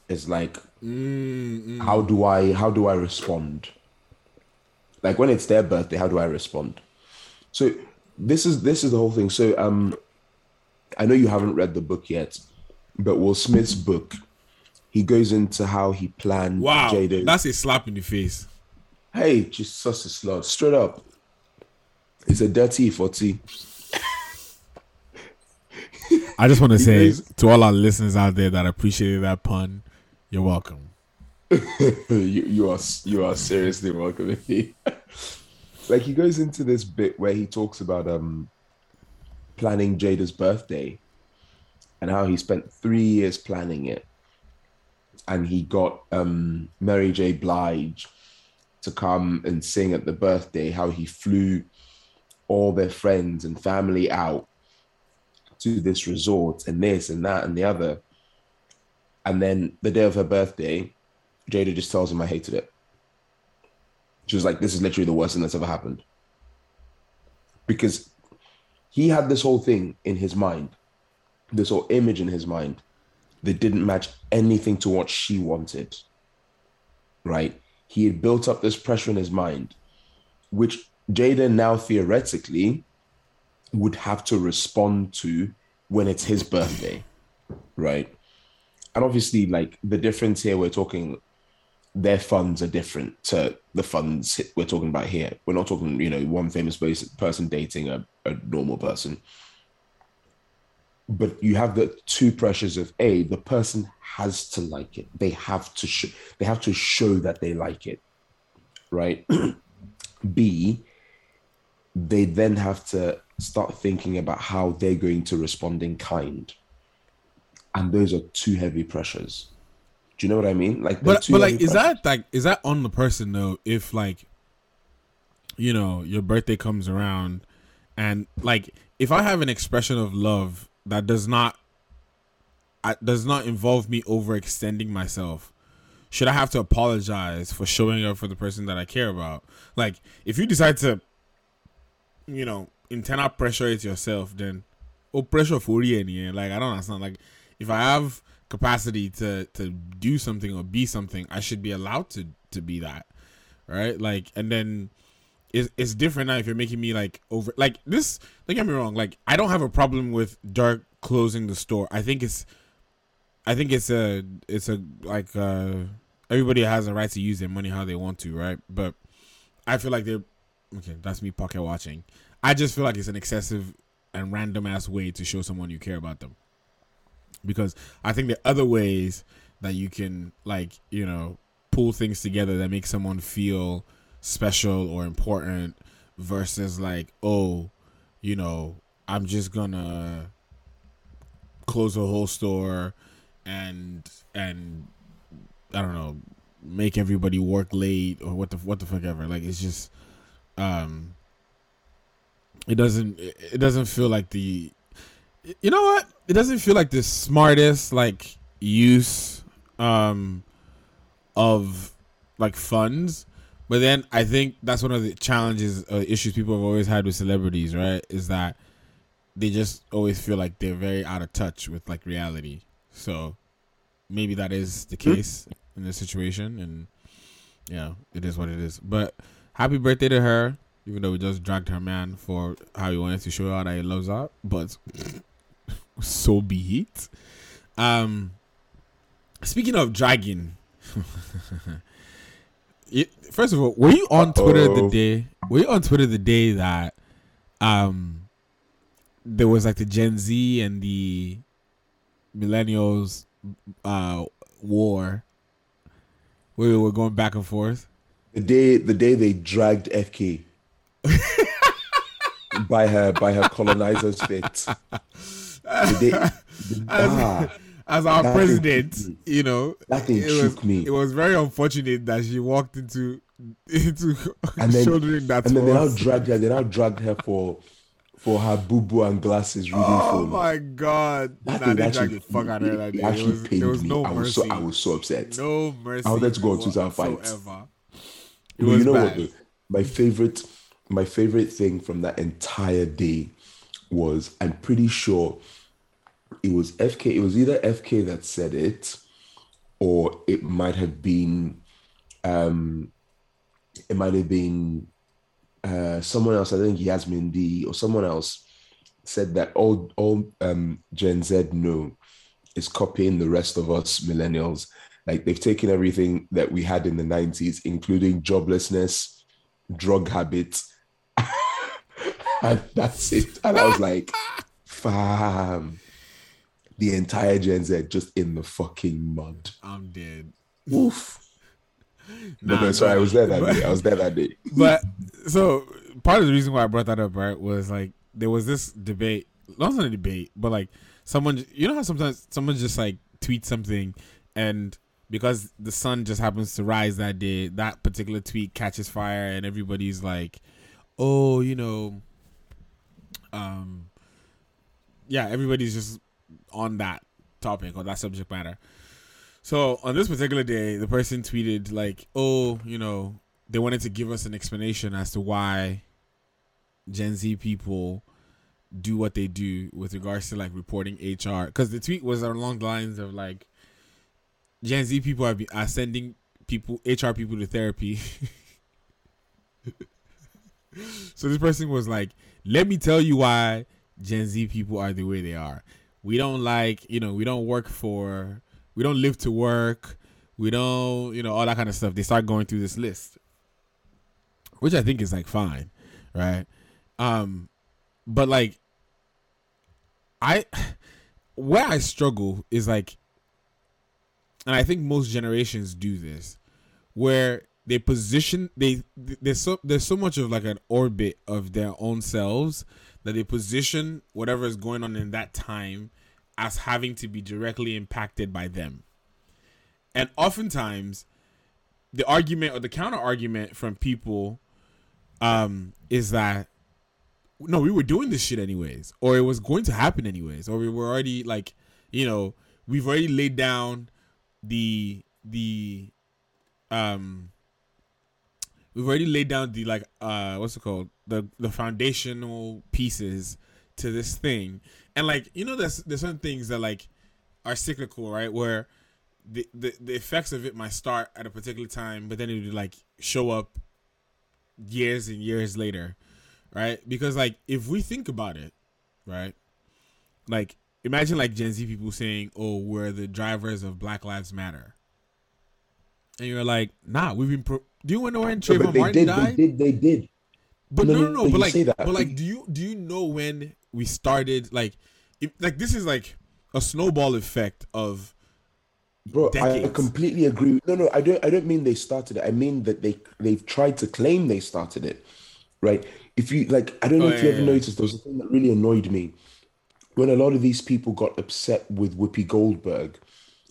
is like, Mm, how do I how do I respond? Like when it's their birthday, how do I respond? So this is this is the whole thing. So um I know you haven't read the book yet, but Will Smith's book, he goes into how he planned Wow, that's a slap in the face. Hey, just such a slot. Straight up. It's a dirty 40. I just want to say to all our listeners out there that appreciated that pun, you're welcome. you, you are you are seriously welcome. like he goes into this bit where he talks about um planning Jada's birthday and how he spent three years planning it, and he got um Mary J. Blige to come and sing at the birthday. How he flew all their friends and family out to this resort and this and that and the other. And then the day of her birthday, Jada just tells him I hated it. She was like, this is literally the worst thing that's ever happened. Because he had this whole thing in his mind, this whole image in his mind that didn't match anything to what she wanted. Right? He had built up this pressure in his mind, which Jada now theoretically would have to respond to when it's his birthday. Right? and obviously like the difference here we're talking their funds are different to the funds we're talking about here we're not talking you know one famous person dating a, a normal person but you have the two pressures of a the person has to like it they have to show they have to show that they like it right b they then have to start thinking about how they're going to respond in kind and those are two heavy pressures. Do you know what I mean? Like, But but like is pressures. that like is that on the person though? If like you know your birthday comes around and like if I have an expression of love that does not does not involve me overextending myself, should I have to apologize for showing up for the person that I care about? Like if you decide to you know internal pressure it yourself, then oh pressure for you and yeah. Like I don't understand. Like if I have capacity to to do something or be something, I should be allowed to to be that, right? Like and then it's it's different now if you're making me like over like this. Don't get me wrong. Like I don't have a problem with Durk closing the store. I think it's I think it's a it's a like uh everybody has a right to use their money how they want to, right? But I feel like they're okay. That's me pocket watching. I just feel like it's an excessive and random ass way to show someone you care about them. Because I think there are other ways that you can like, you know, pull things together that make someone feel special or important versus like, oh, you know, I'm just gonna close a whole store and and I don't know, make everybody work late or what the what the fuck ever. Like it's just um it doesn't it doesn't feel like the you know what it doesn't feel like the smartest like use um of like funds but then i think that's one of the challenges uh, issues people have always had with celebrities right is that they just always feel like they're very out of touch with like reality. So maybe that is the case in this situation and yeah it is what it is. But happy birthday to her even though we just dragged her man for how he wanted to show out that he loves her, but so be it. Um, speaking of dragging, First of all, were you on Twitter the day? Were you on Twitter the day that um there was like the Gen Z and the millennials uh war where we were going back and forth? The day the day they dragged FK by her by her colonizer's feet. The day, the, ah, as our president, you know, that thing it shook was, me. It was very unfortunate that she walked into into and then, shouldering that. And then they now dragged her. They now dragged her for for her boo boo and glasses reading Oh phone. my god! That nah, thing they actually- dragged the fuck out of her that it actually was, pained there was me. no I was mercy. so I was so upset. no mercy. I wanted to go on Twitter and fight. It was you know bad. what? My favorite, my favorite thing from that entire day was I'm pretty sure it was FK. It was either FK that said it, or it might have been, um, it might have been uh, someone else. I think Yasmin D or someone else said that all all um, Gen Z know is copying the rest of us millennials. Like they've taken everything that we had in the 90s, including joblessness, drug habits, and that's it. And I was like, fam, the entire Gen Z just in the fucking mud. I'm dead. Woof. Nah, but no, sorry, I was there that but- day. I was there that day. but so part of the reason why I brought that up, right, was like there was this debate. Not a debate, but like someone, you know how sometimes someone just like tweets something, and because the sun just happens to rise that day, that particular tweet catches fire, and everybody's like, "Oh, you know, um, yeah, everybody's just on that topic or that subject matter." So on this particular day, the person tweeted like, "Oh, you know, they wanted to give us an explanation as to why Gen Z people do what they do with regards to like reporting HR." Because the tweet was along the lines of like, Gen Z people are, be, are sending people HR people to therapy. so this person was like, "Let me tell you why Gen Z people are the way they are. We don't like, you know, we don't work for." we don't live to work we don't you know all that kind of stuff they start going through this list which i think is like fine right um but like i where i struggle is like and i think most generations do this where they position they there's so there's so much of like an orbit of their own selves that they position whatever is going on in that time as having to be directly impacted by them. And oftentimes, the argument or the counter argument from people um, is that no, we were doing this shit anyways, or it was going to happen anyways, or we were already like, you know, we've already laid down the the um we've already laid down the like uh what's it called the the foundational pieces to this thing and like you know there's there's certain things that like are cyclical right? Where the, the the effects of it might start at a particular time but then it would like show up years and years later right? Because like if we think about it right? Like imagine like gen z people saying oh we're the drivers of black lives matter. And you're like nah we've been pro- do you want to know when No, Trayvon they Martin did, died? they did, they did. but No, no, no, no, no. no, But like, but like, do you do you know when we started? Like, if, like this is like a snowball effect of Bro, I completely agree. No, no, I don't. I don't mean they started it. I mean that they they've tried to claim they started it, right? If you like, I don't know Oh, if you ever yeah. noticed. There was a thing that really annoyed me when a lot of these people got upset with Whoopi Goldberg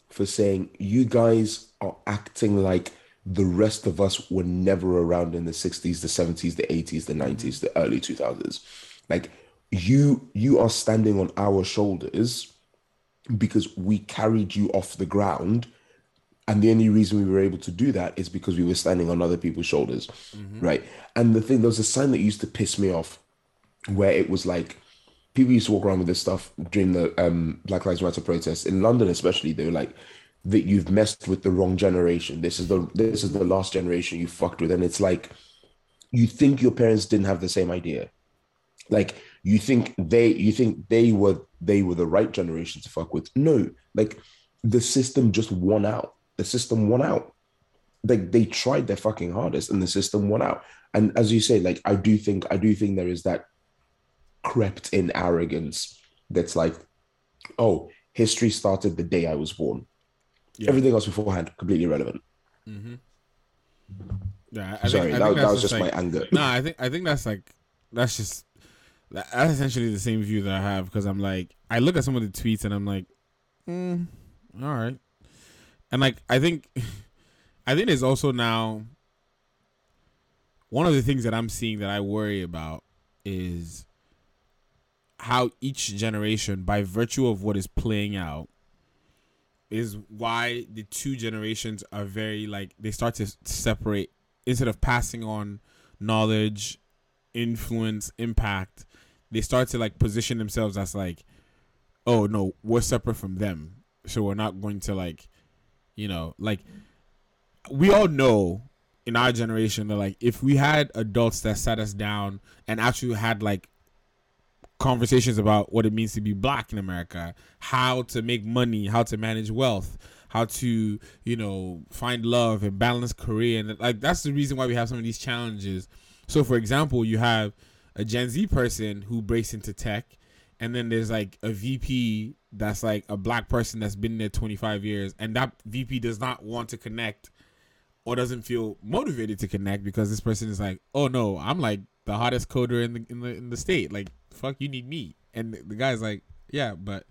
for saying you guys are acting like the rest of us were never around in the 60s the 70s the 80s the 90s the early 2000s like you you are standing on our shoulders because we carried you off the ground and the only reason we were able to do that is because we were standing on other people's shoulders right and the thing there was a sign that used to piss me off where it was like people used to walk around with this stuff during the um, Black Lives Matter protests in London, especially. They were like, "that you've messed with the wrong generation. This is the this is the last generation you fucked with." And it's like, you think your parents didn't have the same idea, like you think they you think they were they were the right generation to fuck with. No, like the system just won out. the system won out. They they tried their fucking hardest and the system won out. And as you say, like I do think I do think there is that crept in arrogance that's like, oh, history started the day I was born. Yeah. Everything else beforehand completely irrelevant. Mm-hmm. Yeah, I sorry, think, that, that was just like, my anger. No, nah, I think I think that's like that's just that's essentially the same view that I have because I'm like I look at some of the tweets and I'm like, mm, all right, and like I think I think there's also now one of the things that I'm seeing that I worry about is how each generation, by virtue of what is playing out, is why the two generations are very like they start to separate instead of passing on knowledge, influence, impact. They start to like position themselves as like, oh no, we're separate from them, so we're not going to like, you know, like we all know in our generation that like if we had adults that sat us down and actually had like conversations about what it means to be black in America, how to make money, how to manage wealth, how to, you know, find love and balance career and like that's the reason why we have some of these challenges. So for example, you have a Gen Z person who breaks into tech and then there's like a VP that's like a black person that's been there 25 years and that VP does not want to connect or doesn't feel motivated to connect because this person is like, "Oh no, I'm like the hottest coder in the in the in the state. Like, fuck, you need me." And the guy's like, "Yeah, but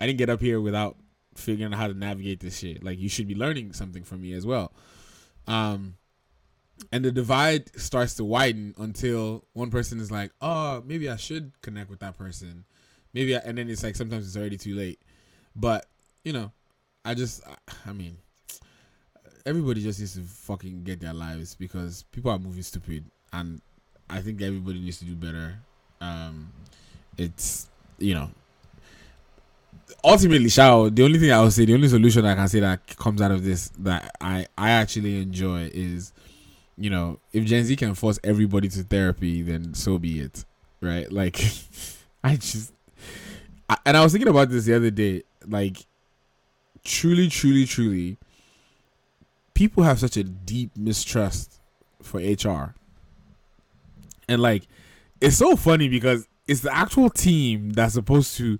I didn't get up here without figuring out how to navigate this shit. Like, you should be learning something from me as well." Um and the divide starts to widen until one person is like, "Oh, maybe I should connect with that person." Maybe I, and then it's like sometimes it's already too late. But, you know, I just I mean, everybody just needs to fucking get their lives because people are moving stupid, and I think everybody needs to do better. Um, it's you know, ultimately, Shao. The only thing I would say, the only solution I can say that comes out of this that I I actually enjoy is, you know, if Gen Z can force everybody to therapy, then so be it, right? Like, I just, I, and I was thinking about this the other day, like, truly, truly, truly people have such a deep mistrust for HR. And like it's so funny because it's the actual team that's supposed to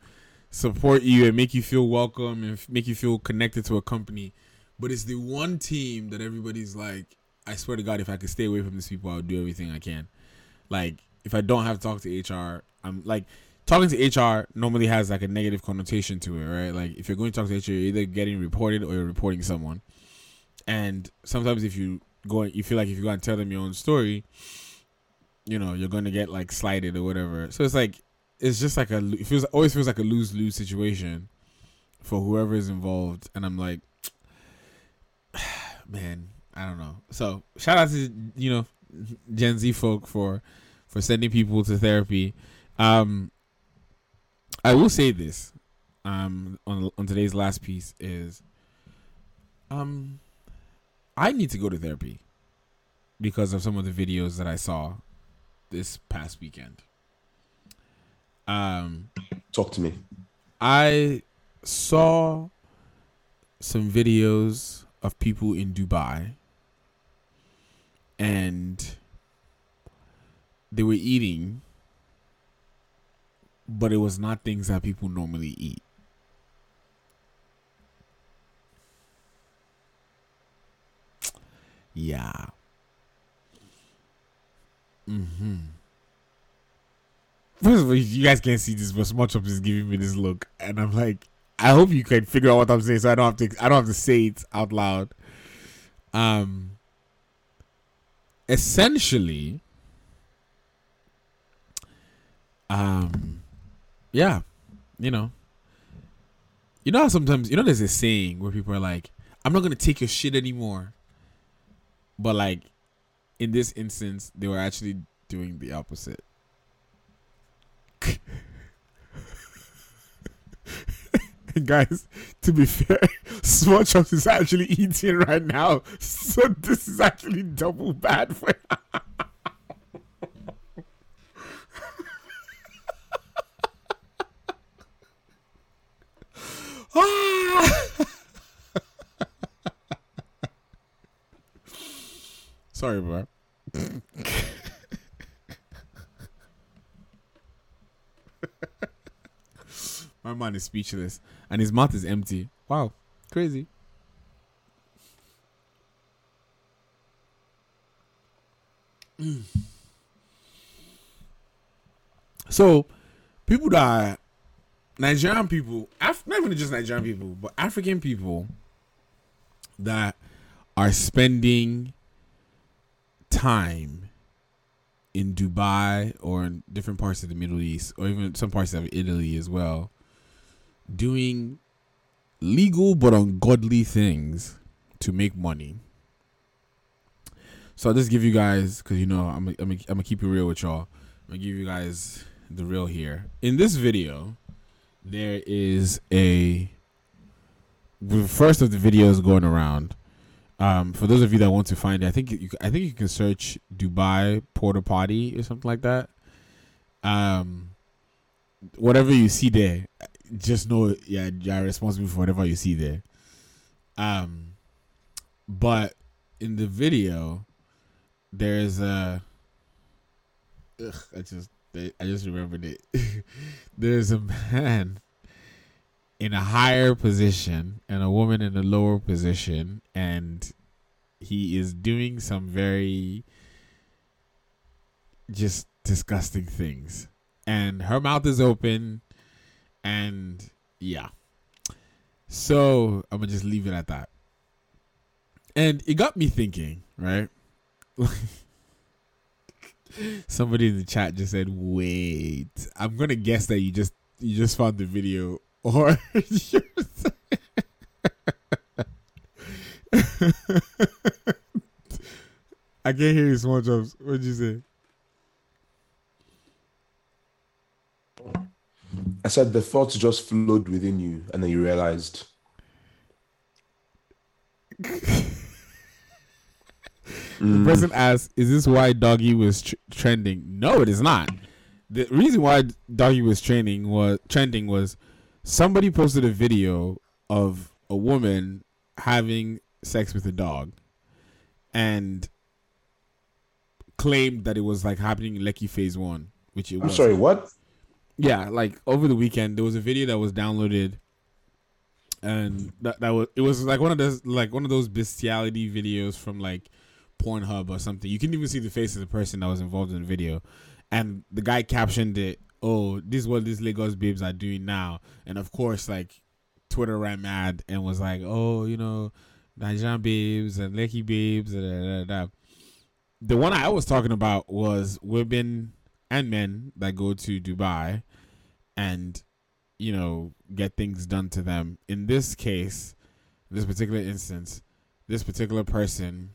support you and make you feel welcome and make you feel connected to a company. But it's the one team that everybody's like, I swear to God, if I could stay away from these people, I would do everything I can. Like, if I don't have to talk to HR, I'm like, talking to HR normally has like a negative connotation to it, right? Like, if you're going to talk to HR, you're either getting reported or you're reporting someone. And sometimes if you go, you feel like if you go and tell them your own story, you know, you're going to get like slighted or whatever. So it's like, it's just like a, it feels, always feels like a lose lose situation for whoever is involved. And I'm like, man, I don't know. So shout out to, you know, Gen Z folk for, for sending people to therapy. Um, I will say this, um, on on today's last piece is, um, I need to go to therapy because of some of the videos that I saw this past weekend. Um, talk to me. I saw some videos of people in Dubai and they were eating but it was not things that people normally eat. Yeah. Mm-hmm. First of all, you guys can't see this, but SmallChops is giving me this look, and I'm like, I hope you can figure out what I'm saying, so I don't have to. I don't have to say it out loud. Um. Essentially. Um. Yeah, you know. You know how sometimes you know there's a saying where people are like, "I'm not gonna take your shit anymore." But like in this instance, they were actually doing the opposite. guys, to be fair, Small is actually eating right now. So this is actually double bad for Sorry, bro. My mind is speechless and his mouth is empty. Wow, crazy. So, people that are Nigerian people, Af- not even just Nigerian people, but African people that are spending time in Dubai or in different parts of the Middle East or even some parts of Italy as well, doing legal but ungodly things to make money. So I'll just give you guys, because you know I'm, I'm, I'm gonna keep it real with y'all. I'm gonna give you guys the real here. In this video, there is a the first of the videos going around. Um, for those of you that want to find it, I think you, I think you can search Dubai porta potty or something like that. Um, whatever you see there, just know yeah you're responsible for whatever you see there. Um, but in the video, there's a. Ugh, I just I just remembered it. there's a man in a higher position and a woman in a lower position, and he is doing some very just disgusting things. And her mouth is open, and yeah. So I'm gonna just leave it at that. And it got me thinking, right? Somebody in the chat just said, "Wait, I'm gonna guess that you just you just found the video, or I can't hear you, SmallChops. What'd you say? I said the thoughts just flowed within you, and then you realized. The hmm. person asked, "Is this why doggy was tr- trending?" No, it is not. The reason why doggy was trending was trending was somebody posted a video of a woman having sex with a dog, and claimed that it was like happening in Lekki Phase One, which it I'm was. sorry, what? Yeah, like over the weekend there was a video that was downloaded and that, that was it was like one of those like one of those bestiality videos from like Pornhub or something. You can even see the face of the person that was involved in the video. And the guy captioned it, "Oh, this is what these Lagos babes are doing now." And of course, like Twitter ran mad and was like, "Oh, you know, Nigerian babes and Lekki babes." Da, da, da. The one I was talking about was women and men that go to Dubai and you know get things done to them. In this case, this particular instance, this particular person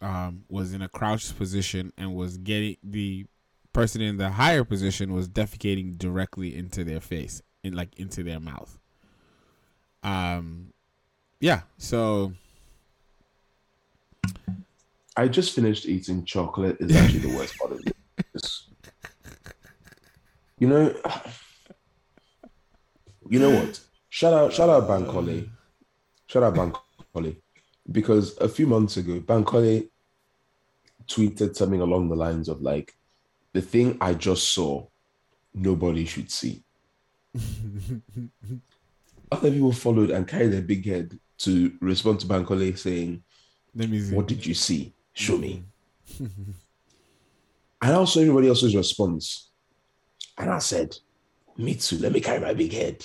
um, was in a crouched position and was getting the person in the higher position was defecating directly into their face, in like into their mouth. Um, yeah. So I just finished eating chocolate. Is actually the worst part of this. You know, you know what? Shout out, shout out Bankole. Shout out Bankole. Because a few months ago, Bankole tweeted something along the lines of like, the thing I just saw, nobody should see. Other people followed and carried their big head to respond to Bankole saying, let me see. What did you see? Show me. Mm-hmm. and also everybody else's response. And I said, Me too. Let me carry my big head.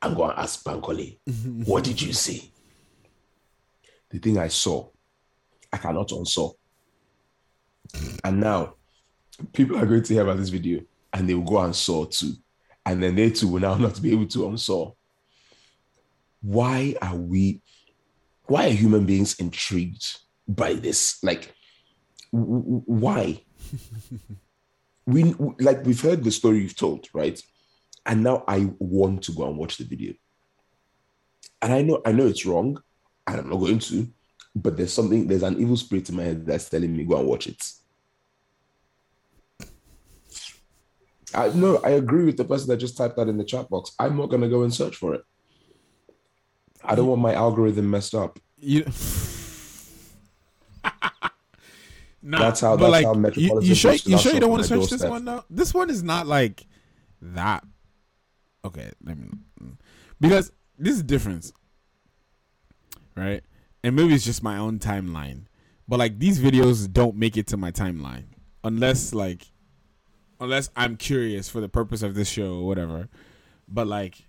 I'm going to ask Bankole, what did you see? The thing I saw, I cannot unsaw. And now, people are going to hear about this video and they will go and saw too. And then they too will now not be able to unsaw. Why are we, why are human beings intrigued by this? Like, w- w- why? we like we've heard the story you've told, right? And now I want to go and watch the video. And I know I know it's wrong, and I'm not going to, but there's something, there's an evil spirit in my head that's telling me go and watch it. I no, I agree with the person that just typed that in the chat box. I'm not gonna go and search for it. I don't want my algorithm messed up. You Nah, that's how. That's like, how metropolitan. You, you sure? You sure you don't want to search this one though? This one is not like that. Okay, let me mm. because this is difference, right? And maybe it's just my own timeline, but like these videos don't make it to my timeline unless like unless I'm curious for the purpose of this show or whatever. But like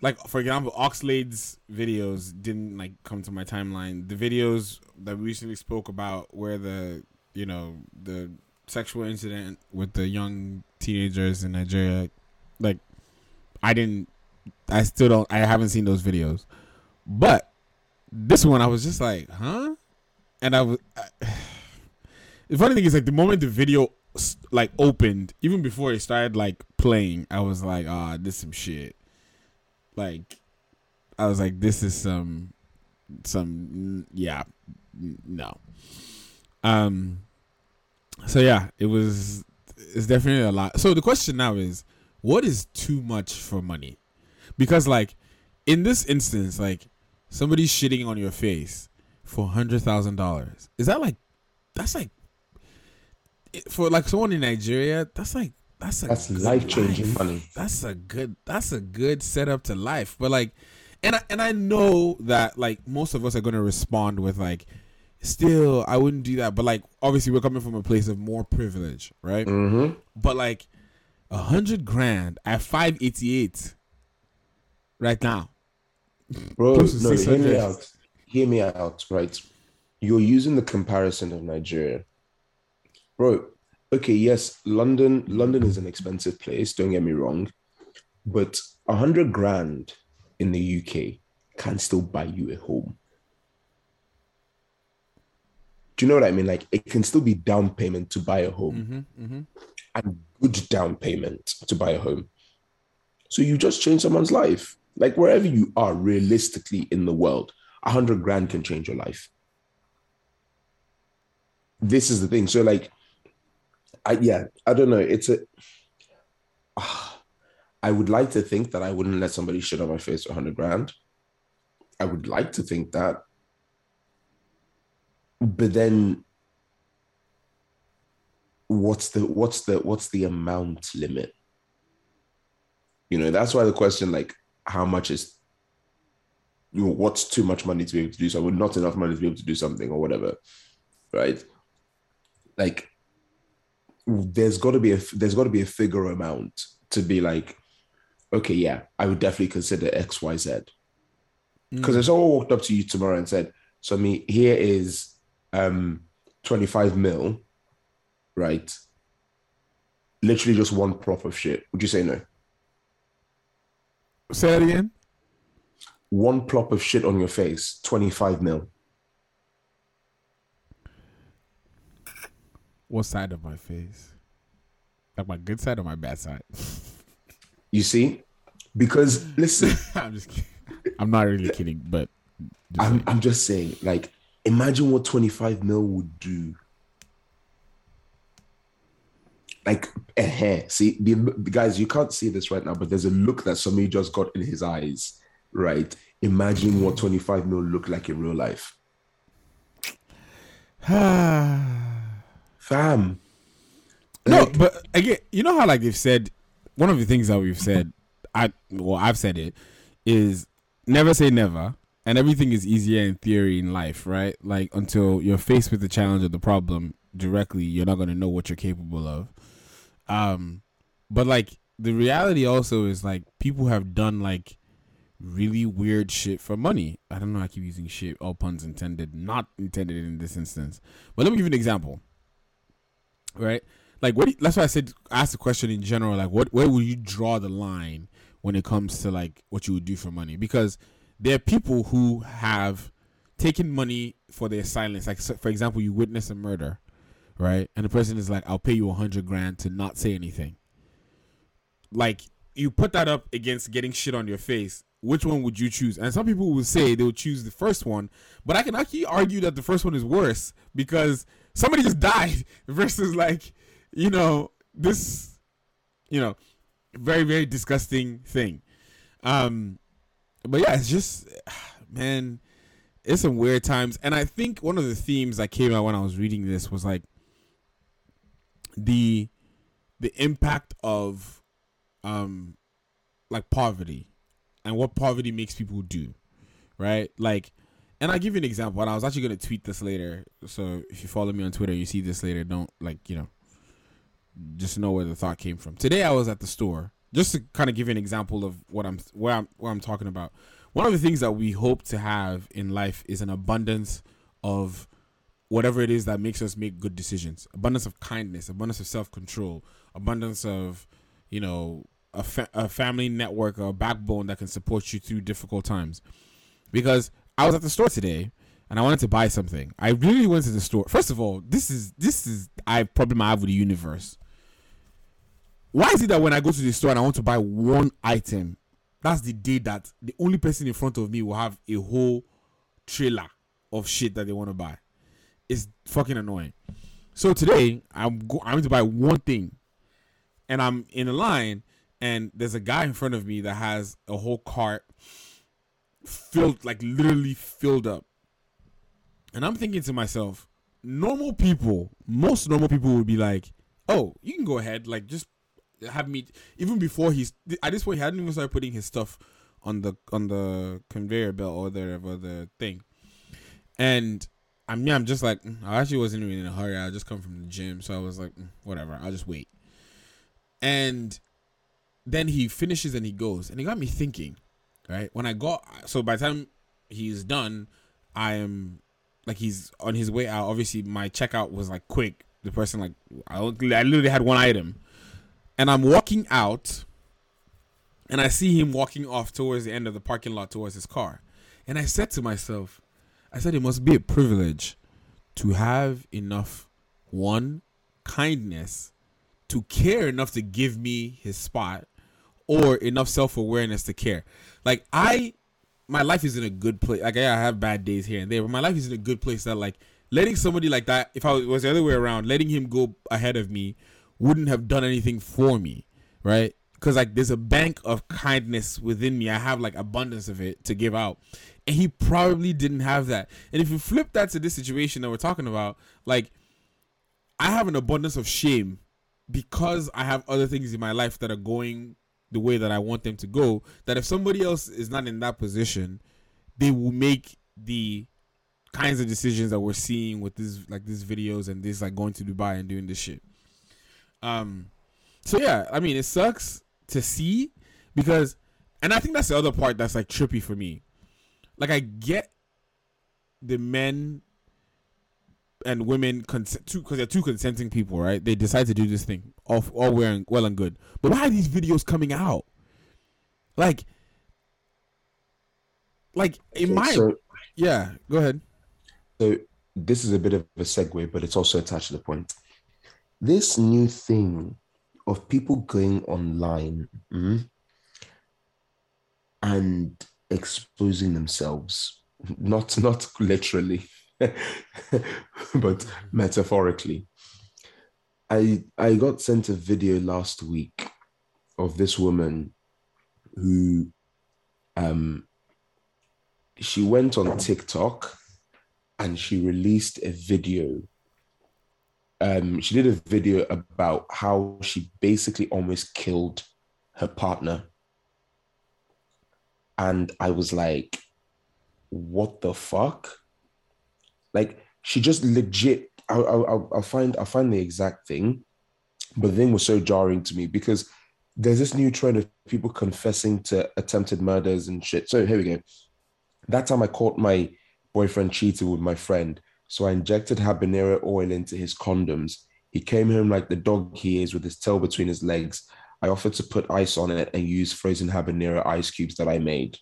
like for example, Oxlade's videos didn't like come to my timeline. The videos that we recently spoke about where the you know the sexual incident with the young teenagers in Nigeria, like I didn't, I still don't, I haven't seen those videos, but this one I was just like, huh, and I was. I, the funny thing is like the moment the video like opened, even before it started like playing, I was like, ah, oh, this some shit. Like, I was like, this is some, some, yeah, no. Um. So yeah, it was. It's definitely a lot. So the question now is, what is too much for money? Because like, in this instance, like somebody's shitting on your face for hundred thousand dollars. Is that like, that's like for like someone in Nigeria, that's like that's a that's life changing money. That's a good that's a good setup to life. But like, and I, and I know that like most of us are gonna respond with like, still I wouldn't do that. But like, obviously we're coming from a place of more privilege, right? Mm-hmm. But like, a hundred grand at five eighty eight, right now, bro. No, hear me out. Hear me out. Right, you're using the comparison of Nigeria bro. Okay, yes, London. London is an expensive place. Don't get me wrong, but a hundred grand in the UK can still buy you a home. Do you know what I mean? Like it can still be down payment to buy a home, mm-hmm, mm-hmm. and good down payment to buy a home. So you just change someone's life. Like wherever you are, realistically in the world, a hundred grand can change your life. This is the thing. So like I yeah, I don't know. It's a. Uh, I would like to think that I wouldn't let somebody shit on my face for a hundred grand. I would like to think that, but then, what's the what's the what's the amount limit? You know, that's why the question like, how much is you know, what's too much money to be able to do something, not enough money to be able to do something or whatever, right? Like there's got to be a there's got to be a figure amount to be like, okay, yeah, I would definitely consider X, Y, Z. Because mm. if someone walked up to you tomorrow and said, "So, I mean, here is um 25 mil, right? Literally just one prop of shit," would you say no? Say that again. One plop of shit on your face, 25 mil. What side of my face? Like my good side or my bad side? You see, because listen, I'm just kidding. I'm not really kidding, but I'm, I'm just saying, like, imagine what 25 mil would do. Like, a hair. see, the, the guys, you can't see this right now, but there's a look that somebody just got in his eyes, right? Imagine what 25 mil look like in real life. Ah, fam. No, like, but again, you know how like they've said one of the things that we've said, I well I've said it is never say never, and everything is easier in theory in life, right? Like until you're faced with the challenge or the problem directly, you're not gonna know what you're capable of. Um, but like the reality also is like people have done like really weird shit for money. I don't know. I keep using shit. All puns intended, not intended in this instance. But let me give you an example right? Like what? that's why I said ask the question in general. Like what? Where would you draw the line when it comes to like what you would do for money? Because there are people who have taken money for their silence. Like for example, you witness a murder, right? And the person is like, "I'll pay you a hundred grand to not say anything." Like you put that up against getting shit on your face. Which one would you choose? And some people will say they would choose the first one, but I can actually argue that the first one is worse because somebody just died versus like you know this you know very very disgusting thing um but yeah it's just man it's some weird times, and I think one of the themes that came out when I was reading this was like the the impact of um like poverty and what poverty makes people do, right? Like, and I'll give you an example. And I was actually gonna tweet this later, so if you follow me on Twitter, you see this later. Don't like you know, just know where the thought came from. Today I was at the store, just to kind of give you an example of what I'm where I'm what I'm talking about. One of the things that we hope to have in life is an abundance of whatever it is that makes us make good decisions. Abundance of kindness abundance of self-control abundance of you know a, fa- a family network or a backbone that can support you through difficult times. Because i was at the store today and i wanted to buy something. I really went to the store. First of all this is this is i problem i have with the universe why is it that when i go to the store and i want to buy one item that's the day that the only person in front of me will have a whole trailer of shit that they want to buy? It's fucking annoying. So today I'm go- I'm going to buy one thing, and I'm in a line, and there's a guy in front of me that has a whole cart filled, like literally filled up, and I'm thinking to myself, normal people, most normal people would be like, "Oh, you can go ahead, like just have me." Even before he's at this point, he hadn't even started putting his stuff on the on the conveyor belt or whatever the thing, and I mean, I'm just like, mm, I actually wasn't even in a hurry. I just come from the gym, so I was like, mm, whatever, I'll just wait. And then he finishes and he goes, and he got me thinking, right? When I got, so by the time he's done, I am like he's on his way out. Obviously, my checkout was like quick. The person like I, I literally had one item, and I'm walking out, and I see him walking off towards the end of the parking lot towards his car, and I said to myself I said it must be a privilege to have enough one kindness to care enough to give me his spot or enough self-awareness to care. Like I my life is in a good place. Like I have bad days here and there, but my life is in a good place that like letting somebody like that, if I was the other way around, letting him go ahead of me wouldn't have done anything for me, right? Because like there's a bank of kindness within me. I have like abundance of it to give out, and he probably didn't have that. And if you flip that to this situation that we're talking about, like I have an abundance of shame because I have other things in my life that are going the way that I want them to go. That if somebody else is not in that position, they will make the kinds of decisions that we're seeing with this like these videos and this like going to Dubai and doing this shit. Um so yeah, I mean it sucks to see because and I think that's the other part that's like trippy for me like I get the men and women consent because they're two consenting people, right? They decide to do this thing, all all wearing well and good. But why are these videos coming out? Like, like in my so, yeah, go ahead. So this is a bit of a segue, but it's also attached to the point. This new thing of people going online mm-hmm, and exposing themselves, not not literally, but metaphorically. I I got sent a video last week of this woman who um she went on TikTok and she released a video. Um, she did a video about how she basically almost killed her partner and I was like, what the fuck? Like she just legit. I'll, I'll, I'll find I'll find the exact thing, but the thing was so jarring to me because there's this new trend of people confessing to attempted murders and shit. So here we go. That time I caught my boyfriend cheating with my friend, so I injected habanero oil into his condoms. He came home like the dog he is with his tail between his legs. I offered to put ice on it and use frozen habanero ice cubes that I made.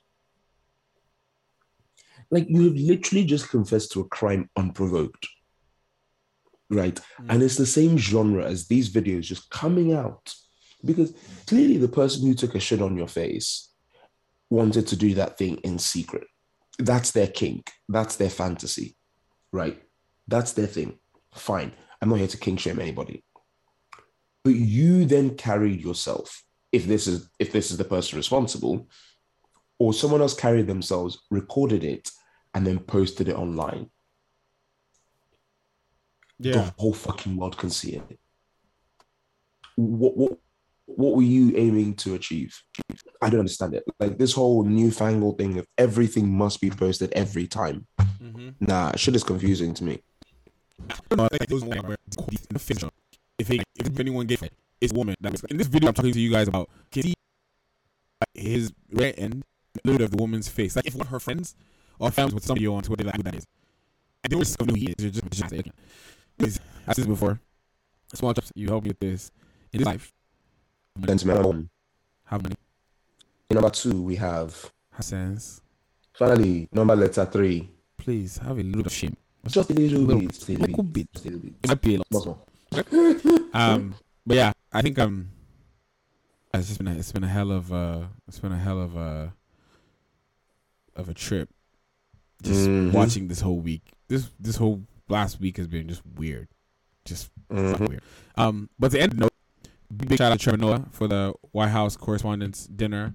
Like you have literally just confessed to a crime unprovoked. Right. Mm. And it's the same genre as these videos just coming out. Because clearly the person who took a shit on your face wanted to do that thing in secret. That's their kink. That's their fantasy. Right. That's their thing. Fine. I'm not here to king shame anybody but you then carried yourself if this is if this is the person responsible or someone else carried themselves recorded it and then posted it online. Yeah. The whole fucking world can see it. What what what were you aiming to achieve? I don't understand it. Like this whole newfangled thing of everything must be posted every time. Mm-hmm. Nah, shit is confusing to me. If, if anyone gets it, it's woman. That in this video I'm talking to you guys about, can see his rear end, a little of the woman's face. Like if one of her friends or fans with somebody on Twitter, like who that is, and they were just who he is. You're just, just say, okay. Because I said this before. SmallChops, you help me with this in this life. Gentlemen, How many? in number two we have Hassans, finally number letter three. please have a little of shame. Just a little Little- bit, just a little bit, just a little bit. It might be a lot. Um, but yeah, I think um, it's just been a, it's been a hell of a it's been a hell of a of a trip. Just Mhm. watching this whole week. This this whole last week has been just weird, just fucking Mhm. weird. Um, but the end note, big shout out to Trevor Noah for the White House Correspondents' Dinner.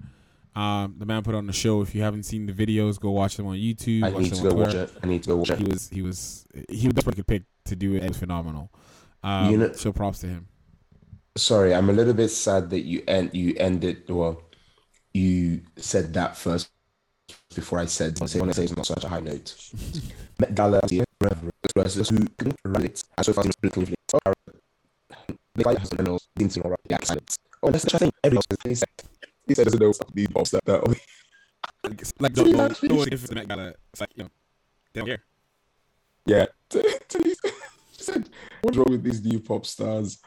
Um, the man put on the show. If you haven't seen the videos, go watch them on YouTube. I watch need to go watch it. I need to go watch He was he was he was the best one he could pick to do it. It was phenomenal. Um, You know- so props to him. Sorry, I'm a little bit sad that you end you ended well. You said that first before I said I say want to say it's not such a high note. Met versus who as so far as the guy has the minerals didn't alright. Yeah, excited. Oh, that's the thing. Everyone says he said he said doesn't know these boss that that Like, like don't know, don't know if it's the Met Gala. It's like you know, they don't care. Yeah. she said, What's wrong with these new pop stars?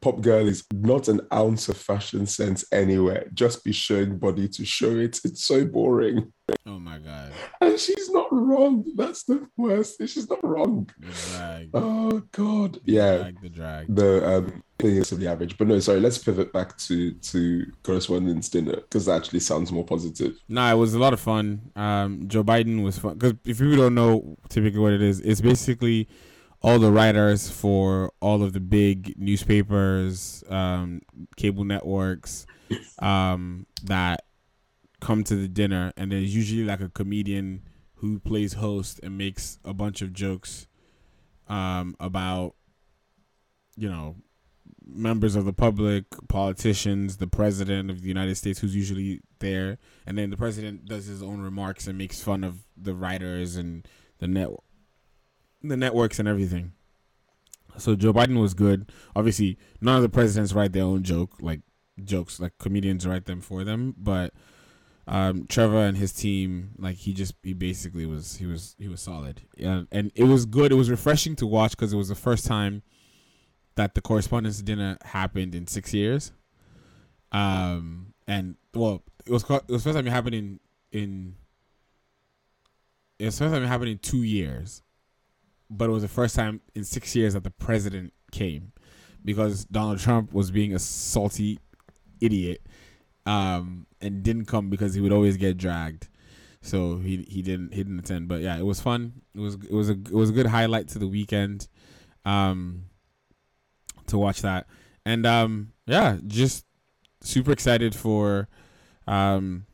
Pop girl is not an ounce of fashion sense anywhere. Just be showing body to show it. It's so boring. Oh my god, And she's not wrong. That's the worst. She's not wrong. the drag, Oh God. the Yeah. drag, the drag. The um thing is the average. But no, sorry, let's pivot back to to Correspondents' Dinner because that actually sounds more positive. Nah, it was a lot of fun. Um, Joe Biden was fun because if you don't know typically what it is, it's basically all the writers for all of the big newspapers, um, cable networks, um, that come to the dinner, and there's usually like a comedian who plays host and makes a bunch of jokes, um, about, you know, members of the public, politicians, the president of the United States, who's usually there, and then the president does his own remarks and makes fun of the writers and the net, the networks and everything. So Joe Biden was good. Obviously, none of the presidents write their own joke, like jokes, like comedians write them for them. But um, Trevor and his team, like he just he basically was he was he was solid, and and it was good. It was refreshing to watch because it was the first time that the Correspondents' Dinner happened in six years. Um, and well, it was it was first time it happened in in. It was first time it happened in two years, but it was the first time in six years that the president came, because Donald Trump was being a salty idiot, um, and didn't come because he would always get dragged, so he he didn't he didn't attend. But yeah, it was fun. It was it was a it was a good highlight to the weekend. Um, to watch that. And um yeah, just super excited for um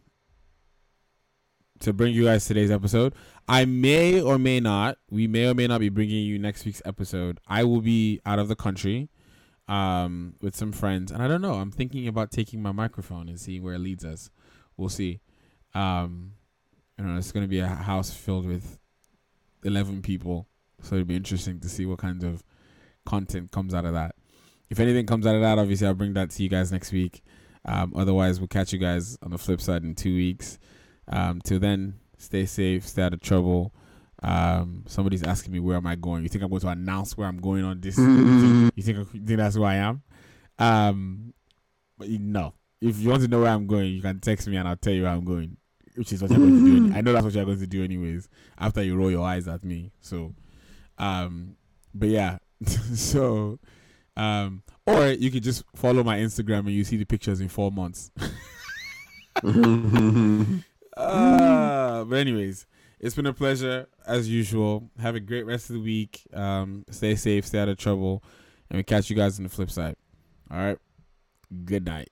to bring you guys today's episode. I may or may not, we may or may not be bringing you next week's episode. I will be out of the country um with some friends and I don't know, I'm thinking about taking my microphone and seeing where it leads us. We'll see. Um you know, it's going to be a house filled with 11 people. So it'll be interesting to see what kinds of content comes out of that. If anything comes out of that, obviously I'll bring that to you guys next week. Um, otherwise, we'll catch you guys on the flip side in two weeks. Um, till then, stay safe, stay out of trouble. Um, somebody's asking me where am I going. You think I'm going to announce where I'm going on this? you, think, you think that's who I am? Um, but you, no. If you want to know where I'm going, you can text me and I'll tell you where I'm going. Which is what you're going to do. I know that's what you're going to do anyways. After you roll your eyes at me. So, um, but yeah. so, um, or you could just follow my Instagram and you see the pictures in four months. Uh, but anyways, it's been a pleasure as usual. Have a great rest of the week. Um, stay safe, stay out of trouble, and we catch you guys on the flip side. All right. Good night.